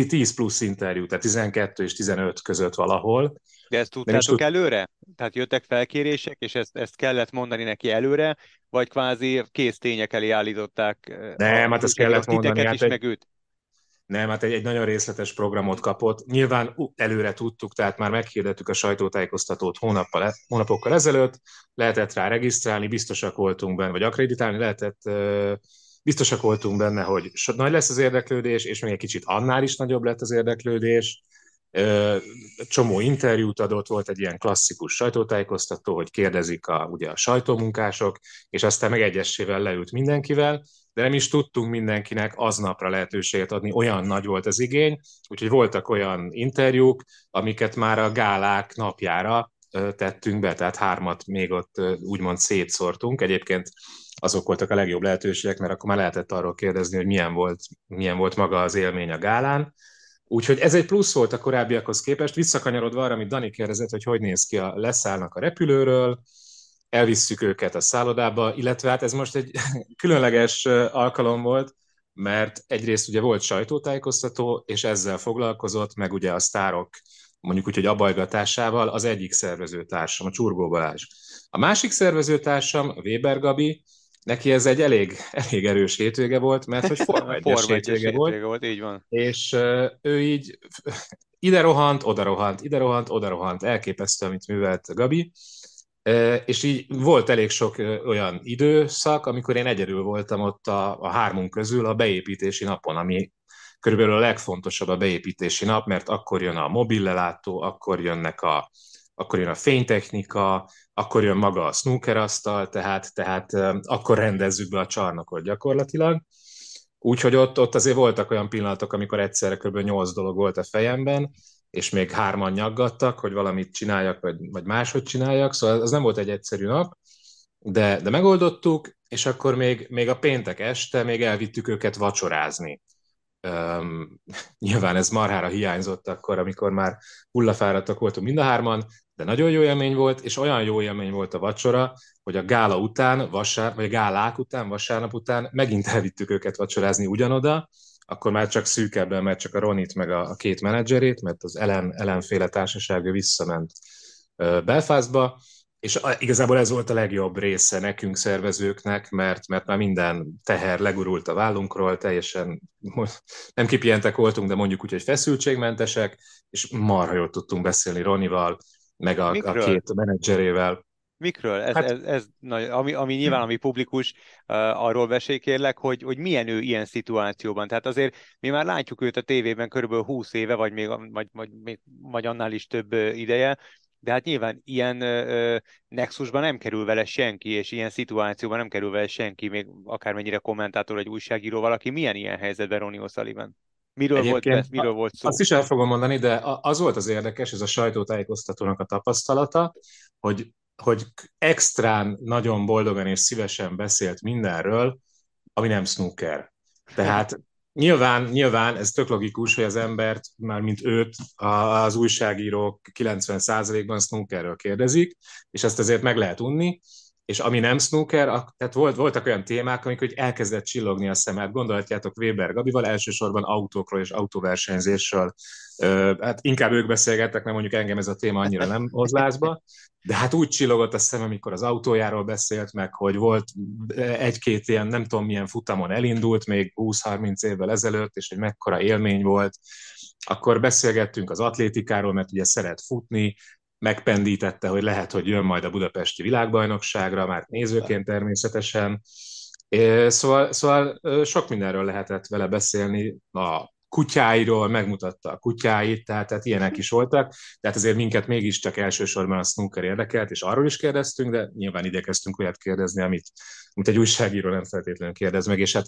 Speaker 5: 10 plusz interjú, tehát 12 és 15 között valahol,
Speaker 6: de ezt tudtátok előre? Tehát jöttek felkérések, és ezt, ezt kellett mondani neki előre, vagy kvázi kész tények elé állították?
Speaker 5: Nem, hát ezt kellett mondani.
Speaker 6: Hát is, egy... meg őt?
Speaker 5: Nem, hát egy, egy nagyon részletes programot kapott. Nyilván előre tudtuk, tehát már meghirdettük a sajtótájékoztatót hónappal, e- hónapokkal ezelőtt, lehetett rá regisztrálni, biztosak voltunk benne, vagy akreditálni lehetett, biztosak voltunk benne, hogy nagy lesz az érdeklődés, és még egy kicsit annál is nagyobb lett az érdeklődés, csomó interjút adott, volt egy ilyen klasszikus sajtótájékoztató, hogy kérdezik a, ugye a sajtómunkások, és aztán meg egyesével leült mindenkivel, de nem is tudtunk mindenkinek aznapra lehetőséget adni, olyan nagy volt az igény, úgyhogy voltak olyan interjúk, amiket már a gálák napjára tettünk be, tehát hármat még ott úgymond szétszortunk. Egyébként azok voltak a legjobb lehetőségek, mert akkor már lehetett arról kérdezni, hogy milyen volt, milyen volt maga az élmény a gálán. Úgyhogy ez egy plusz volt a korábbiakhoz képest, visszakanyarodva arra, amit Dani kérdezett, hogy hogy néz ki, a leszállnak a repülőről, elvisszük őket a szállodába, illetve hát ez most egy különleges alkalom volt, mert egyrészt ugye volt sajtótájékoztató, és ezzel foglalkozott, meg ugye a sztárok mondjuk úgy, hogy abajgatásával az egyik szervezőtársam, a Csurgó Balázs. A másik szervezőtársam, Weber Gabi, neki ez egy elég, elég erős hétvége volt, mert hogy Forma 1 hétvége, hétvége volt, volt,
Speaker 6: így van.
Speaker 5: És uh, ő így ide rohant, oda rohant, ide rohant, oda rohant, elképesztő, amit művelt Gabi, uh, és így volt elég sok uh, olyan időszak, amikor én egyedül voltam ott a, a hármunk közül a beépítési napon, ami körülbelül a legfontosabb a beépítési nap, mert akkor jön a mobil lelátó, akkor jönnek a akkor jön a fénytechnika, akkor jön maga a snookerasztal, tehát, tehát akkor rendezzük be a csarnokot gyakorlatilag. Úgyhogy ott, ott azért voltak olyan pillanatok, amikor egyszerre kb. 8 dolog volt a fejemben, és még hárman nyaggattak, hogy valamit csináljak, vagy, vagy máshogy csináljak, szóval az nem volt egy egyszerű nap, de, de megoldottuk, és akkor még, még a péntek este még elvittük őket vacsorázni. Um, nyilván ez marhára hiányzott akkor, amikor már hullafáradtak voltunk mind a hárman, de nagyon jó élmény volt, és olyan jó élmény volt a vacsora, hogy a gála után, vasár, vagy a gálák után, vasárnap után megint elvittük őket vacsorázni ugyanoda, akkor már csak szűkebben, mert csak a Ronit meg a, a két menedzserét, mert az Ellen, ellenféle társasága visszament Belfastba, és igazából ez volt a legjobb része nekünk szervezőknek, mert, mert már minden teher legurult a vállunkról, teljesen nem kipihentek voltunk, de mondjuk úgy, hogy feszültségmentesek, és marha jól tudtunk beszélni Ronival, meg a, a két menedzserével.
Speaker 6: Mikről? Ez, hát... ez, ez ami, ami nyilván, ami publikus, uh, arról kérlek, hogy, hogy milyen ő ilyen szituációban. Tehát azért mi már látjuk őt a tévében körülbelül 20 éve, vagy még vagy, vagy, vagy, vagy annál is több ideje, de hát nyilván ilyen uh, nexusban nem kerül vele senki, és ilyen szituációban nem kerül vele senki, még akármennyire kommentátor vagy újságíró valaki. Milyen ilyen helyzetben Ronnie O'Sullivan? Miről volt, volt, miről volt szó?
Speaker 5: Azt is el fogom mondani, de az volt az érdekes, ez a sajtótájékoztatónak a tapasztalata, hogy, hogy extrán nagyon boldogan és szívesen beszélt mindenről, ami nem snooker. Tehát nyilván, nyilván ez tök logikus, hogy az embert, már mint őt, az újságírók 90%-ban snookerről kérdezik, és ezt azért meg lehet unni, és ami nem snooker, tehát volt, voltak olyan témák, amikor elkezdett csillogni a szemed. Gondolhatjátok Weber Gabival, elsősorban autókról és autóversenyzésről. Hát inkább ők beszélgettek, mert mondjuk engem ez a téma annyira nem hoz lázba, de hát úgy csillogott a szemem, amikor az autójáról beszélt meg, hogy volt egy-két ilyen, nem tudom milyen futamon elindult még 20-30 évvel ezelőtt, és hogy mekkora élmény volt. Akkor beszélgettünk az atlétikáról, mert ugye szeret futni, megpendítette, hogy lehet, hogy jön majd a budapesti világbajnokságra, már nézőként természetesen. Szóval, szóval sok mindenről lehetett vele beszélni, a kutyáiról, megmutatta a kutyáit, tehát, tehát ilyenek is voltak, tehát azért minket mégiscsak elsősorban a snooker érdekelt, és arról is kérdeztünk, de nyilván igyekeztünk olyat kérdezni, amit, amit egy újságíró nem feltétlenül kérdez meg, és hát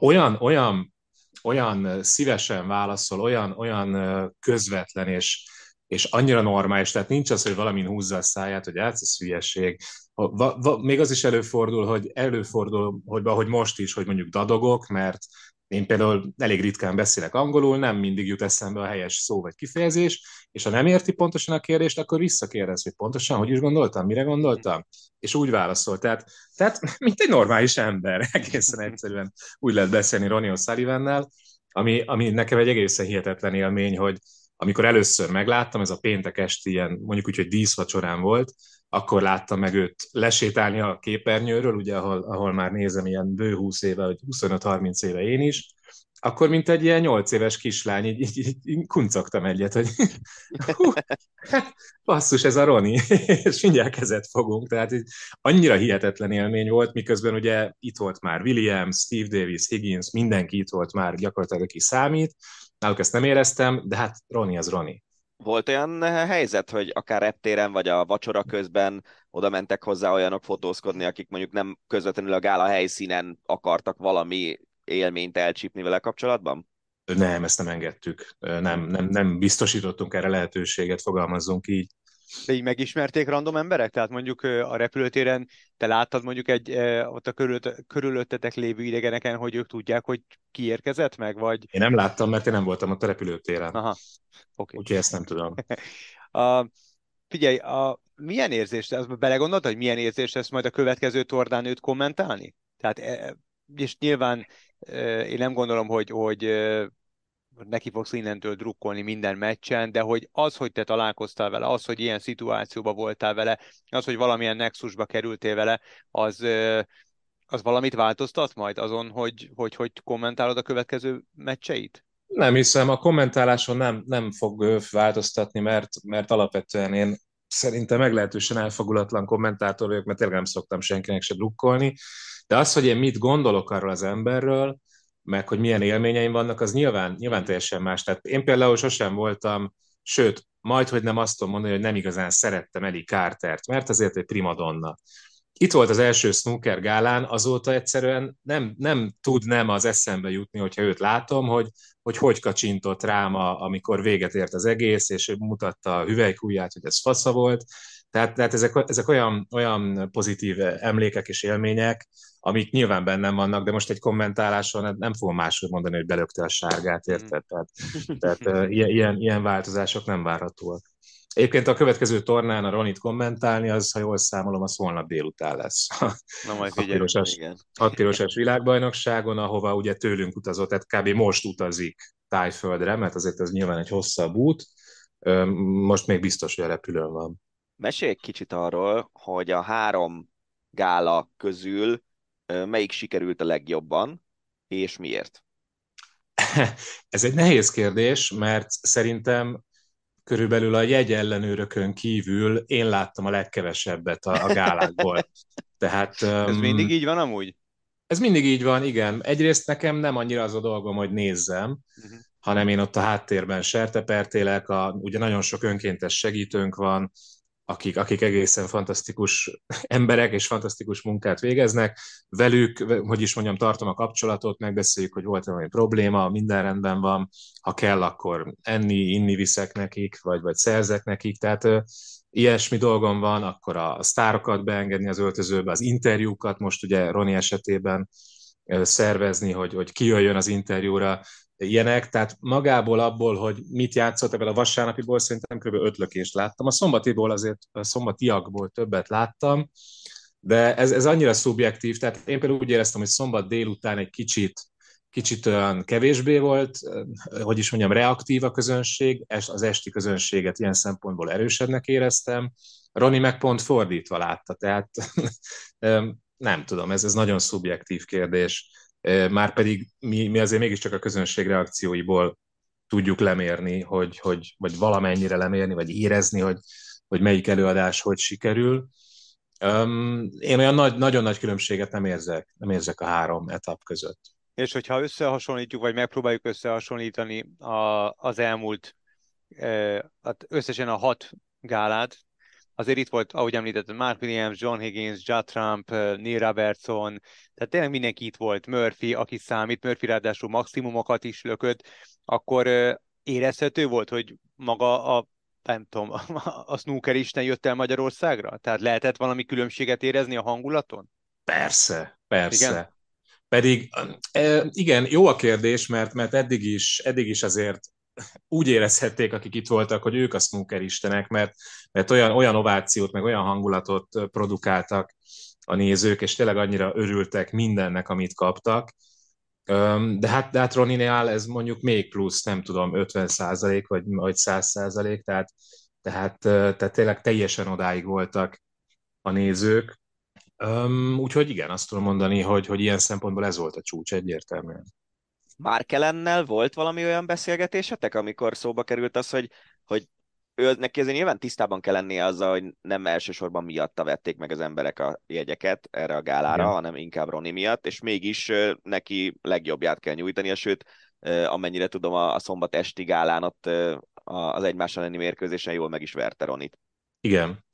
Speaker 5: olyan, olyan, olyan szívesen válaszol, olyan, olyan közvetlen és, és annyira normális, tehát nincs az, hogy valamin húzza a száját, hogy hát ez hülyeség. Va, va, még az is előfordul, hogy előfordul, hogy, hogy most is, hogy mondjuk dadogok, mert én például elég ritkán beszélek angolul, nem mindig jut eszembe a helyes szó vagy kifejezés, és ha nem érti pontosan a kérdést, akkor visszakérdez, hogy pontosan hogy is gondoltam, mire gondoltam, és úgy válaszol. Tehát, tehát mint egy normális ember, egészen egyszerűen úgy lehet beszélni Ronnie O'Sullivannel, ami, ami nekem egy egészen hihetetlen élmény, hogy amikor először megláttam, ez a péntek esti ilyen, mondjuk úgy, hogy díszvacsorán volt, akkor láttam meg őt lesétálni a képernyőről, ugye, ahol, ahol már nézem ilyen bő 20 éve, vagy 25-30 éve én is, akkor mint egy ilyen 8 éves kislány, így, így, így, így kuncogtam egyet, hogy hú, basszus, ez a Roni, és mindjárt kezet fogunk, tehát így annyira hihetetlen élmény volt, miközben ugye itt volt már Williams, Steve Davis, Higgins, mindenki itt volt már gyakorlatilag, aki számít, náluk ezt nem éreztem, de hát Roni az Roni.
Speaker 2: Volt olyan helyzet, hogy akár reptéren vagy a vacsora közben oda mentek hozzá olyanok fotózkodni, akik mondjuk nem közvetlenül a gála helyszínen akartak valami élményt elcsípni vele kapcsolatban?
Speaker 5: Nem, ezt nem engedtük. Nem, nem, nem biztosítottunk erre lehetőséget, fogalmazzunk így.
Speaker 6: De így megismerték random emberek? Tehát mondjuk a repülőtéren te láttad mondjuk egy ott a körülöttetek lévő idegeneken, hogy ők tudják, hogy ki érkezett meg, vagy?
Speaker 5: Én nem láttam, mert én nem voltam ott a repülőtéren.
Speaker 6: Aha, okay.
Speaker 5: Úgyhogy ezt nem tudom.
Speaker 6: a, figyelj, a, milyen érzés, ezt belegondoltad, hogy milyen érzés lesz majd a következő tornán őt kommentálni? Tehát, e, és nyilván én nem gondolom, hogy, hogy neki fogsz innentől drukkolni minden meccsen, de hogy az, hogy te találkoztál vele, az, hogy ilyen szituációban voltál vele, az, hogy valamilyen nexusba kerültél vele, az, az valamit változtat majd azon, hogy, hogy hogy kommentálod a következő meccseit?
Speaker 5: Nem hiszem, a kommentáláson nem, nem fog változtatni, mert, mert alapvetően én szerintem meglehetősen elfogulatlan kommentátor vagyok, mert tényleg nem szoktam senkinek se drukkolni, de az, hogy én mit gondolok arról az emberről, meg hogy milyen élményeim vannak, az nyilván, nyilván teljesen más. Tehát én például sosem voltam, sőt, majd, hogy nem azt tudom mondani, hogy nem igazán szerettem Eli Cartert, mert azért egy primadonna. Itt volt az első snooker gálán, azóta egyszerűen nem, nem tud nem az eszembe jutni, hogyha őt látom, hogy hogy, hogy kacsintott rám, amikor véget ért az egész, és mutatta a hüvelykújját, hogy ez fasza volt. Tehát, tehát ezek, ezek olyan, olyan pozitív emlékek és élmények, amik nyilván bennem vannak, de most egy kommentáláson nem fogom máshogy mondani, hogy belökte a sárgát, érted? Tehát, tehát ilyen, ilyen változások nem várhatóak. Egyébként a következő tornán a Ronit kommentálni, az, ha jól számolom, az holnap délután lesz.
Speaker 2: Na majd figyelj, igen.
Speaker 5: Hatpirosás világbajnokságon, ahova ugye tőlünk utazott, tehát kb. most utazik Tájföldre, mert azért ez nyilván egy hosszabb út. Most még biztos, hogy a repülőn van.
Speaker 2: Mesélj egy kicsit arról, hogy a három gála közül melyik sikerült a legjobban, és miért?
Speaker 5: Ez egy nehéz kérdés, mert szerintem körülbelül a jegy ellenőrökön kívül én láttam a legkevesebbet a, a gálákból. Tehát,
Speaker 6: Ez mindig így van amúgy?
Speaker 5: Ez mindig így van, igen. Egyrészt nekem nem annyira az a dolgom, hogy nézzem, uh-huh. hanem én ott a háttérben sertepertélek, a, ugye nagyon sok önkéntes segítőnk van, akik, akik egészen fantasztikus emberek és fantasztikus munkát végeznek. Velük, hogy is mondjam, tartom a kapcsolatot, megbeszéljük, hogy volt-e valami probléma, minden rendben van, ha kell, akkor enni, inni viszek nekik, vagy, vagy szerzek nekik, tehát ilyesmi dolgom van, akkor a sztárokat beengedni az öltözőbe, az interjúkat, most ugye Roni esetében szervezni, hogy, hogy kijöjjön az interjúra, ilyenek, tehát magából abból, hogy mit játszott ebből a vasárnapiból, szerintem kb. öt lökést láttam. A szombatiból azért, a szombatiakból többet láttam, de ez, ez annyira szubjektív, tehát én például úgy éreztem, hogy szombat délután egy kicsit, kicsit olyan kevésbé volt, hogy is mondjam, reaktív a közönség, az esti közönséget ilyen szempontból erősebbnek éreztem. Roni meg pont fordítva látta, tehát nem tudom, ez, ez nagyon szubjektív kérdés már pedig mi, mi azért mégiscsak a közönség reakcióiból tudjuk lemérni, hogy, hogy, vagy valamennyire lemérni, vagy érezni, hogy, hogy melyik előadás hogy sikerül. Um, én olyan nagy, nagyon nagy különbséget nem érzek, nem érzek a három etap között.
Speaker 6: És hogyha összehasonlítjuk, vagy megpróbáljuk összehasonlítani a, az elmúlt, e, összesen a hat gálát, azért itt volt, ahogy említettem, Mark Williams, John Higgins, Judd Trump, Neil Robertson, tehát tényleg mindenki itt volt, Murphy, aki számít, Murphy ráadásul maximumokat is lökött, akkor érezhető volt, hogy maga a nem tudom, a snooker isten jött el Magyarországra? Tehát lehetett valami különbséget érezni a hangulaton?
Speaker 5: Persze, persze. Igen? Pedig igen, jó a kérdés, mert, mert eddig, is, eddig is azért úgy érezhették, akik itt voltak, hogy ők a snooker istenek, mert, mert olyan, olyan ovációt, meg olyan hangulatot produkáltak a nézők, és tényleg annyira örültek mindennek, amit kaptak. De hát, de hát Roninél ez mondjuk még plusz, nem tudom, 50 százalék, vagy, vagy 100 százalék, tehát, tehát, tehát tényleg teljesen odáig voltak a nézők. Úgyhogy igen, azt tudom mondani, hogy, hogy ilyen szempontból ez volt a csúcs egyértelműen.
Speaker 2: Márkelennel volt valami olyan beszélgetésetek, amikor szóba került az, hogy, hogy ő neki azért nyilván tisztában kell lennie azzal, hogy nem elsősorban miatta vették meg az emberek a jegyeket erre a gálára, Igen. hanem inkább Roni miatt, és mégis neki legjobbját kell nyújtania, sőt, amennyire tudom, a, szombat esti gálán ott az egymás elleni mérkőzésen jól meg is verte Ronit.
Speaker 5: Igen.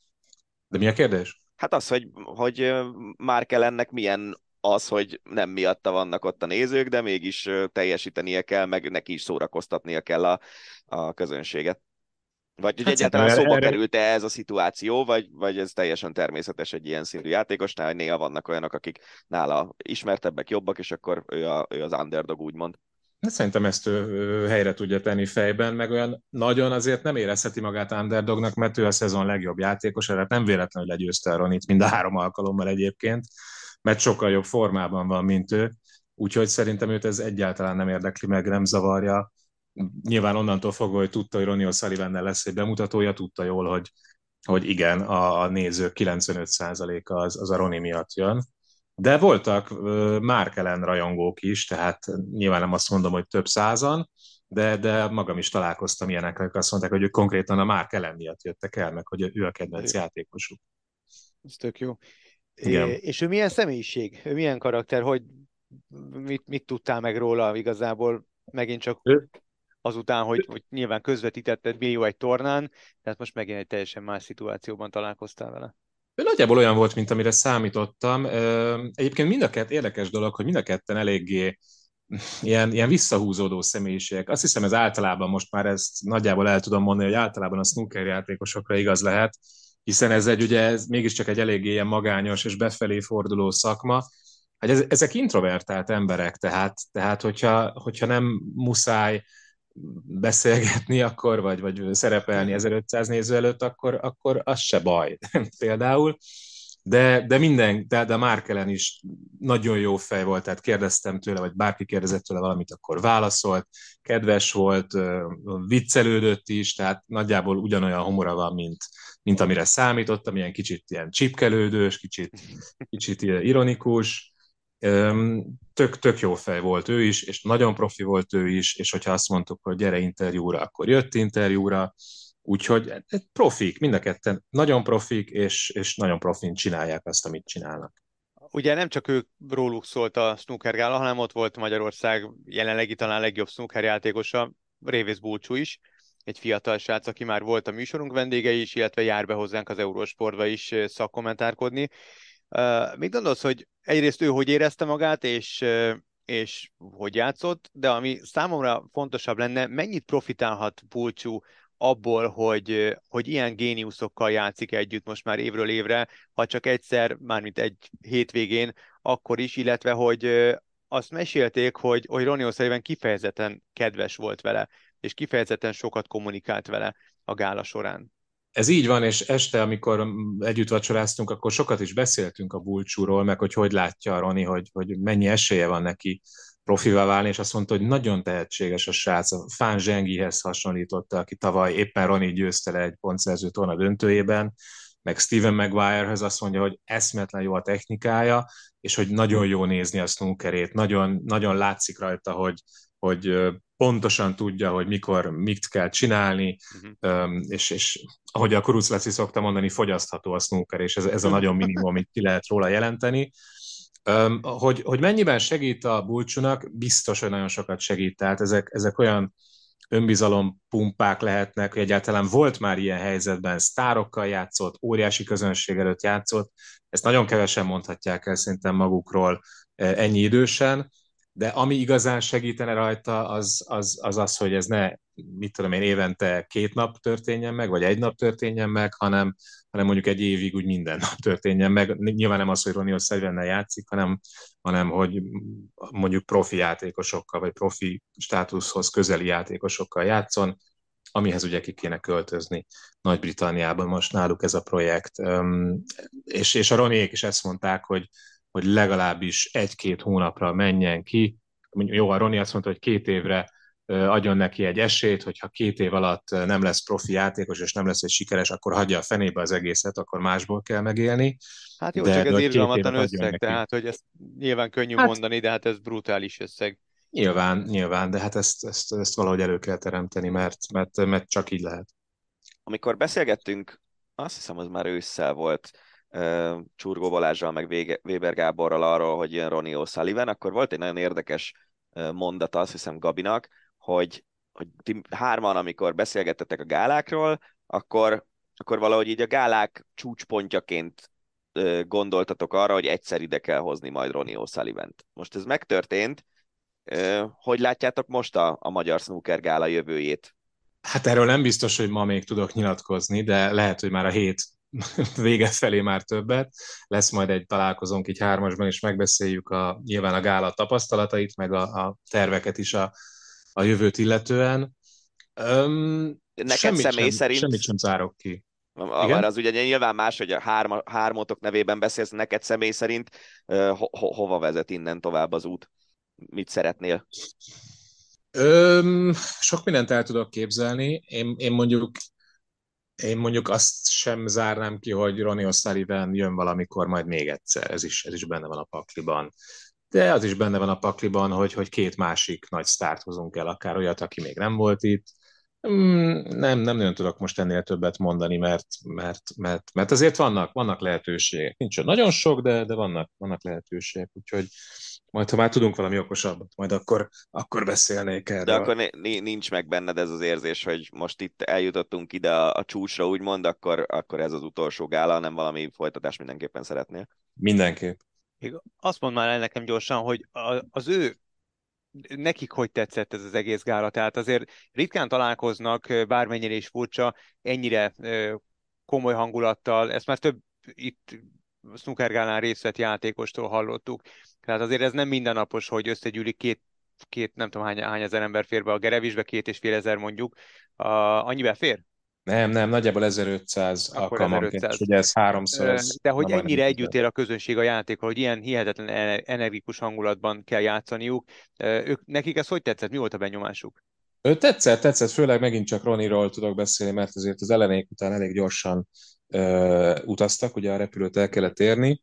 Speaker 5: De mi a kérdés?
Speaker 2: Hát az, hogy, hogy Márkelennek milyen az, hogy nem miatta vannak ott a nézők, de mégis teljesítenie kell, meg neki is szórakoztatnia kell a, a közönséget. Vagy hogy hát egyáltalán szóba erre... került-e ez a szituáció, vagy, vagy ez teljesen természetes egy ilyen szintű játékosnál, hogy néha vannak olyanok, akik nála ismertebbek, jobbak, és akkor ő, a, ő az underdog, úgymond.
Speaker 5: Hát szerintem ezt ő helyre tudja tenni fejben, meg olyan nagyon azért nem érezheti magát underdognak, mert ő a szezon legjobb játékos, tehát nem véletlenül legyőzte a Ronit mind a három alkalommal egyébként mert sokkal jobb formában van, mint ő, úgyhogy szerintem őt ez egyáltalán nem érdekli meg, nem zavarja. Nyilván onnantól fogva, hogy tudta, hogy Ronnie O'Sullivan lesz egy bemutatója, tudta jól, hogy, hogy igen, a, a nézők 95%-a az, az a Ronnie miatt jön. De voltak Mark Ellen rajongók is, tehát nyilván nem azt mondom, hogy több százan, de, de magam is találkoztam ilyenekkel, akik azt mondták, hogy ők konkrétan a Mark Ellen miatt jöttek el, meg hogy ő a kedvenc játékosuk.
Speaker 6: Ez tök jó. Igen. És ő milyen személyiség? Ő milyen karakter? Hogy mit, mit tudtál meg róla igazából? Megint csak...
Speaker 5: Ő,
Speaker 6: azután, hogy, hogy nyilván közvetítetted millió egy tornán, tehát most megint egy teljesen más szituációban találkoztál vele.
Speaker 5: Ő nagyjából olyan volt, mint amire számítottam. Egyébként mind a kett, érdekes dolog, hogy mind a ketten eléggé ilyen, ilyen visszahúzódó személyiségek. Azt hiszem, ez általában most már ezt nagyjából el tudom mondani, hogy általában a snooker játékosokra igaz lehet, hiszen ez egy ugye ez mégiscsak egy eléggé ilyen magányos és befelé forduló szakma. Hát ez, ezek introvertált emberek, tehát, tehát hogyha, hogyha nem muszáj beszélgetni akkor, vagy, vagy szerepelni 1500 néző előtt, akkor, akkor az se baj például. De, de minden, de, de Márkelen is nagyon jó fej volt, tehát kérdeztem tőle, vagy bárki kérdezett tőle valamit, akkor válaszolt, kedves volt, viccelődött is, tehát nagyjából ugyanolyan humora van, mint, mint amire számítottam, ilyen kicsit ilyen csipkelődős, kicsit, kicsit ironikus, tök, tök jó fej volt ő is, és nagyon profi volt ő is, és hogyha azt mondtuk, hogy gyere interjúra, akkor jött interjúra, úgyhogy profik, mind a ketten nagyon profik, és, és nagyon profin csinálják azt, amit csinálnak.
Speaker 6: Ugye nem csak ők róluk szólt a snooker gála, hanem ott volt Magyarország jelenlegi talán legjobb snooker játékosa, Révész Bulcsú is, egy fiatal srác, aki már volt a műsorunk vendége is, illetve jár be hozzánk az Eurósportba is szakkommentárkodni. Mit gondolsz, hogy egyrészt ő hogy érezte magát, és, és hogy játszott, de ami számomra fontosabb lenne, mennyit profitálhat Bulcsú abból, hogy, hogy ilyen géniuszokkal játszik együtt most már évről évre, ha csak egyszer, mármint egy hétvégén, akkor is, illetve hogy azt mesélték, hogy, hogy Ronnie O'Sullivan kifejezetten kedves volt vele, és kifejezetten sokat kommunikált vele a gála során.
Speaker 5: Ez így van, és este, amikor együtt vacsoráztunk, akkor sokat is beszéltünk a bulcsúról, meg hogy hogy látja Roni, hogy, hogy mennyi esélye van neki profivá válni, és azt mondta, hogy nagyon tehetséges a srác. A Fán Zsengihez hasonlította, aki tavaly éppen Roni győzte le egy pontszerző torna döntőjében, meg Steven Maguirehez azt mondja, hogy eszmetlen jó a technikája, és hogy nagyon jó nézni a snookerét, nagyon, nagyon látszik rajta, hogy, hogy pontosan tudja, hogy mikor mit kell csinálni, uh-huh. és, és ahogy a Kuruc Laci szokta mondani, fogyasztható a snooker, és ez, ez a nagyon minimum, amit ki lehet róla jelenteni. Hogy, hogy mennyiben segít a bulcsúnak, biztos, hogy nagyon sokat segít. Tehát ezek, ezek olyan önbizalom pumpák lehetnek, hogy egyáltalán volt már ilyen helyzetben, sztárokkal játszott, óriási közönség előtt játszott, ezt nagyon kevesen mondhatják el szerintem magukról ennyi idősen, de ami igazán segítene rajta, az az, az, az hogy ez ne, mit tudom én, évente két nap történjen meg, vagy egy nap történjen meg, hanem, hanem mondjuk egy évig úgy minden nap történjen meg. Nyilván nem az, hogy Ronnie O'Sullivan játszik, hanem, hanem hogy mondjuk profi játékosokkal, vagy profi státuszhoz közeli játékosokkal játszon, amihez ugye ki kéne költözni Nagy-Britanniában, most náluk ez a projekt. És, és a Roniék is ezt mondták, hogy hogy legalábbis egy-két hónapra menjen ki. Jó, a Roni azt mondta, hogy két évre adjon neki egy esélyt, hogyha két év alatt nem lesz profi játékos, és nem lesz egy sikeres, akkor hagyja a fenébe az egészet, akkor másból kell megélni.
Speaker 6: Hát jó, de, csak ez irgalmatlan összeg, tehát hogy ezt nyilván könnyű hát, mondani, de hát ez brutális összeg.
Speaker 5: Nyilván, nyilván, de hát ezt, ezt, ezt valahogy elő kell teremteni, mert, mert, mert csak így lehet.
Speaker 2: Amikor beszélgettünk, azt hiszem, az már ősszel volt, Csurgó Balázsral, meg Weber Gáborral arról, hogy jön Ronnie O'Sullivan, akkor volt egy nagyon érdekes mondata, azt hiszem Gabinak, hogy, hogy ti hárman, amikor beszélgettetek a gálákról, akkor, akkor valahogy így a gálák csúcspontjaként gondoltatok arra, hogy egyszer ide kell hozni majd Ronnie osullivan. Most ez megtörtént, hogy látjátok most a, a Magyar Snooker Gála jövőjét?
Speaker 5: Hát erről nem biztos, hogy ma még tudok nyilatkozni, de lehet, hogy már a hét vége felé már többet. Lesz majd egy találkozónk így hármasban, és megbeszéljük a, nyilván a gála tapasztalatait, meg a, a terveket is a, a jövőt illetően.
Speaker 2: Öm, Neked semmit személy
Speaker 5: sem,
Speaker 2: szerint...
Speaker 5: Semmit sem zárok ki.
Speaker 2: Igen? az ugye nyilván más, hogy a hárma, hármotok nevében beszélsz, neked személy szerint ho, ho, hova vezet innen tovább az út? Mit szeretnél?
Speaker 5: Öm, sok mindent el tudok képzelni. Én, én mondjuk én mondjuk azt sem zárnám ki, hogy Ronnie O'Sullivan jön valamikor majd még egyszer, ez is, ez is benne van a pakliban. De az is benne van a pakliban, hogy, hogy két másik nagy sztárt hozunk el, akár olyat, aki még nem volt itt. Mm, nem, nem nagyon tudok most ennél többet mondani, mert, mert, mert, mert azért vannak, vannak lehetőségek. Nincs nagyon sok, de, de vannak, vannak lehetőségek. Úgyhogy Majd, ha már tudunk valami okosabbat, majd akkor, akkor beszélnék erről.
Speaker 2: De akkor nincs meg benned ez az érzés, hogy most itt eljutottunk ide a, a csúcsra, úgymond, akkor, akkor ez az utolsó gála, nem valami folytatás mindenképpen szeretnél?
Speaker 5: Mindenképp.
Speaker 6: Azt mondd már el nekem gyorsan, hogy az ő nekik hogy tetszett ez az egész gála? Tehát azért ritkán találkoznak, bármennyire is furcsa, ennyire komoly hangulattal, ezt már több itt snookergálán részt vett játékostól hallottuk. Tehát azért ez nem mindennapos, hogy összegyűlik két két, nem tudom hány, hány ezer ember fér be a Gerevisbe, két és fél ezer mondjuk. Uh, annyivel fér?
Speaker 5: Nem, nem, nagyjából 1500 alkalmanként, ugye ez háromszor. Ez
Speaker 6: De hogy ennyire együtt él a közönség a játékról, hogy ilyen hihetetlen e- energikus hangulatban kell játszaniuk. Ők, nekik ez hogy tetszett? Mi volt a benyomásuk?
Speaker 5: Ő tetszett, tetszett, főleg megint csak Roniról tudok beszélni, mert azért az elenék után elég gyorsan ö, utaztak, ugye a repülőt el kellett érni.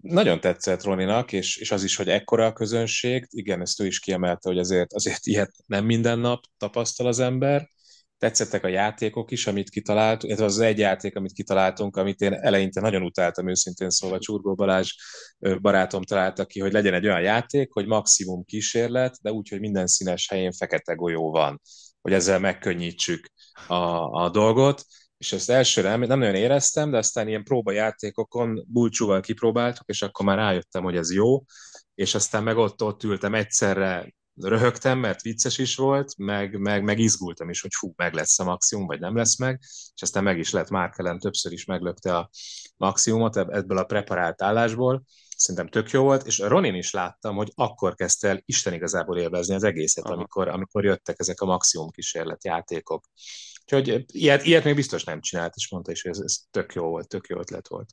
Speaker 5: Nagyon tetszett Roninak, és, és az is, hogy ekkora a közönség, igen, ezt ő is kiemelte, hogy azért, azért ilyet nem minden nap tapasztal az ember, tetszettek a játékok is, amit kitaláltunk, ez az egy játék, amit kitaláltunk, amit én eleinte nagyon utáltam őszintén szóval Csurgó Balázs barátom találta ki, hogy legyen egy olyan játék, hogy maximum kísérlet, de úgy, hogy minden színes helyén fekete golyó van, hogy ezzel megkönnyítsük a, a dolgot, és ezt elsőre nem nagyon éreztem, de aztán ilyen próbajátékokon bulcsúval kipróbáltuk, és akkor már rájöttem, hogy ez jó, és aztán meg ott, ott ültem egyszerre röhögtem, mert vicces is volt, meg, meg, meg izgultam is, hogy fú, meg lesz a maximum, vagy nem lesz meg, és aztán meg is lett, Márkelen többször is meglökte a maximumot ebből a preparált állásból, szerintem tök jó volt, és Ronin is láttam, hogy akkor kezdte el Isten igazából élvezni az egészet, amikor, amikor jöttek ezek a maximum kísérlet játékok. Úgyhogy ilyet, ilyet még biztos nem csinált, és mondta is, hogy ez, ez tök jó volt, tök jó ötlet volt.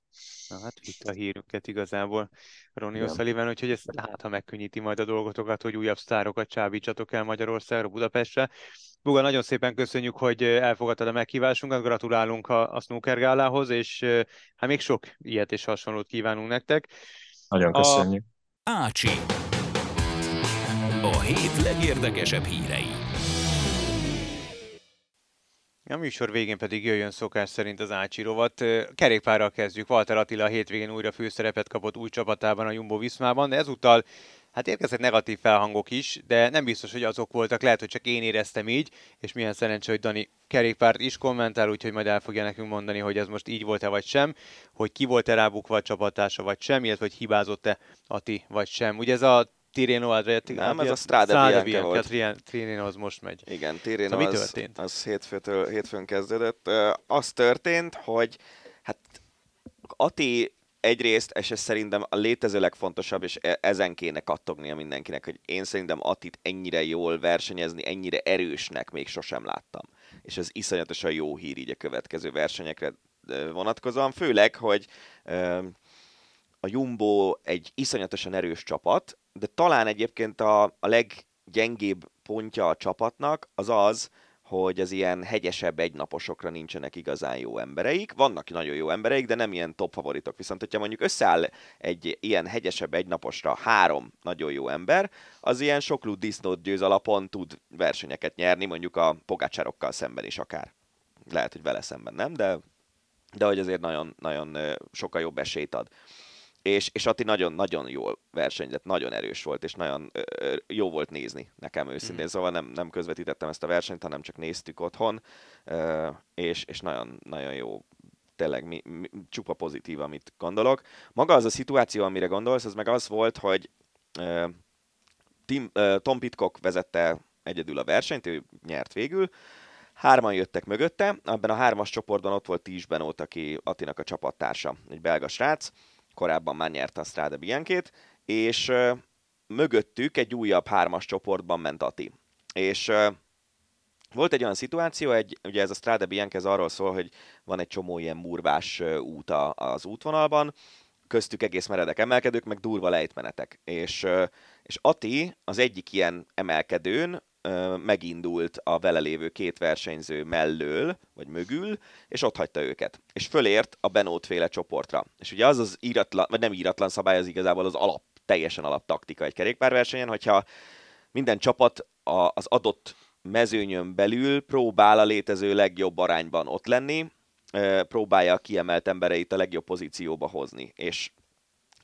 Speaker 6: Na hát itt a hírünket igazából Ronnie O'Sullivan, úgyhogy ez hát, ha megkönnyíti majd a dolgotokat, hogy újabb sztárokat csábítsatok el Magyarországra, Budapestre. Buga, nagyon szépen köszönjük, hogy elfogadtad a meghívásunkat, gratulálunk a, a snooker gálához, és hát még sok ilyet és hasonlót kívánunk nektek.
Speaker 5: Nagyon köszönjük.
Speaker 1: A... Ácsi. A hét legérdekesebb hírei.
Speaker 6: A műsor végén pedig jöjjön szokás szerint az Ácsi rovat. Kerékpárral kezdjük. Walter Attila a hétvégén újra főszerepet kapott új csapatában a Jumbo Viszmában, de ezúttal hát érkeztek negatív felhangok is, de nem biztos, hogy azok voltak, lehet, hogy csak én éreztem így, és milyen szerencsé, hogy Dani kerékpárt is kommentál, úgyhogy majd el fogja nekünk mondani, hogy ez most így volt-e vagy sem, hogy ki volt-e rábukva a csapatása vagy sem, illetve hogy hibázott-e Ati vagy sem. Ugye ez a Tirreno Adriatic.
Speaker 2: Nem, ez a Strada, Strada Bianca volt.
Speaker 6: Tirreno az most megy.
Speaker 2: Igen, Tirreno szóval az, mi történt? az hétfőtől, hétfőn kezdődött. Az történt, hogy hát Ati egyrészt, és ez szerintem a létező legfontosabb, és e- ezen kéne kattognia mindenkinek, hogy én szerintem Atit ennyire jól versenyezni, ennyire erősnek még sosem láttam. És ez iszonyatosan jó hír így a következő versenyekre vonatkozóan, főleg, hogy a Jumbo egy iszonyatosan erős csapat, de talán egyébként a, a leggyengébb pontja a csapatnak az az, hogy az ilyen hegyesebb egynaposokra nincsenek igazán jó embereik. Vannak nagyon jó embereik, de nem ilyen top favoritok. Viszont, hogyha mondjuk összeáll egy ilyen hegyesebb egynaposra három nagyon jó ember, az ilyen sok disznót győz alapon tud versenyeket nyerni, mondjuk a pogácsárokkal szemben is akár. Lehet, hogy vele szemben nem, de, de hogy azért nagyon, nagyon sokkal jobb esélyt ad és, és Ati nagyon-nagyon jól versenyzett, nagyon erős volt, és nagyon ö, jó volt nézni nekem őszintén, mm. szóval nem, nem közvetítettem ezt a versenyt, hanem csak néztük otthon, ö, és, és nagyon, nagyon jó tényleg mi, mi, csupa pozitív, amit gondolok. Maga az a szituáció, amire gondolsz, az meg az volt, hogy ö, Tim, ö, Tom Pitcock vezette egyedül a versenyt, ő nyert végül, Hárman jöttek mögötte, ebben a hármas csoportban ott volt Tízsben, aki Atinak a csapattársa, egy belga srác, korábban már nyerte a Strade Biankét, és mögöttük egy újabb hármas csoportban ment Ati. És volt egy olyan szituáció, egy, ugye ez a Strade Bianca ez arról szól, hogy van egy csomó ilyen murvás út az útvonalban, köztük egész meredek emelkedők, meg durva lejtmenetek. És, és Ati az egyik ilyen emelkedőn megindult a vele lévő két versenyző mellől, vagy mögül, és ott hagyta őket. És fölért a Benót féle csoportra. És ugye az az íratlan, vagy nem íratlan szabály, az igazából az alap, teljesen alap taktika egy kerékpárversenyen, hogyha minden csapat az adott mezőnyön belül próbál a létező legjobb arányban ott lenni, próbálja a kiemelt embereit a legjobb pozícióba hozni. És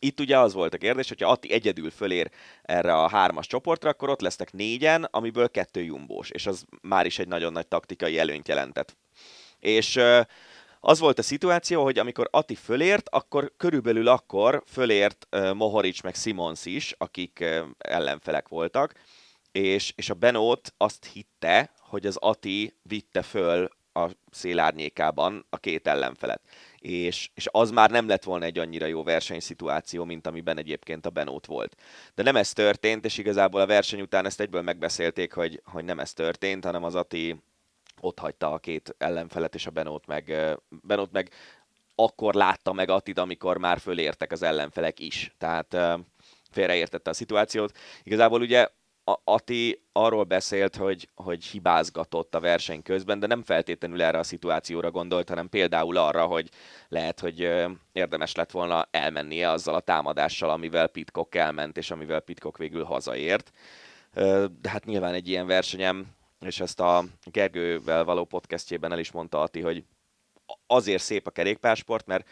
Speaker 2: itt ugye az volt a kérdés, hogyha Atti egyedül fölér erre a hármas csoportra, akkor ott lesznek négyen, amiből kettő jumbós, és az már is egy nagyon nagy taktikai előnyt jelentett. És az volt a szituáció, hogy amikor Ati fölért, akkor körülbelül akkor fölért Mohoric meg Simons is, akik ellenfelek voltak, és, és a Benót azt hitte, hogy az Ati vitte föl a szélárnyékában a két ellenfelet. És, és az már nem lett volna egy annyira jó versenyszituáció, mint amiben egyébként a Benót volt. De nem ez történt, és igazából a verseny után ezt egyből megbeszélték, hogy, hogy nem ez történt, hanem az Ati ott hagyta a két ellenfelet, és a Benót meg, Benót meg akkor látta meg Attid, amikor már fölértek az ellenfelek is. Tehát félreértette a szituációt. Igazából ugye Ati arról beszélt, hogy, hogy hibázgatott a verseny közben, de nem feltétlenül erre a szituációra gondolt, hanem például arra, hogy lehet, hogy érdemes lett volna elmennie azzal a támadással, amivel Pitcock elment, és amivel Pitcock végül hazaért. De hát nyilván egy ilyen versenyem, és ezt a Gergővel való podcastjében el is mondta Ati, hogy azért szép a kerékpársport, mert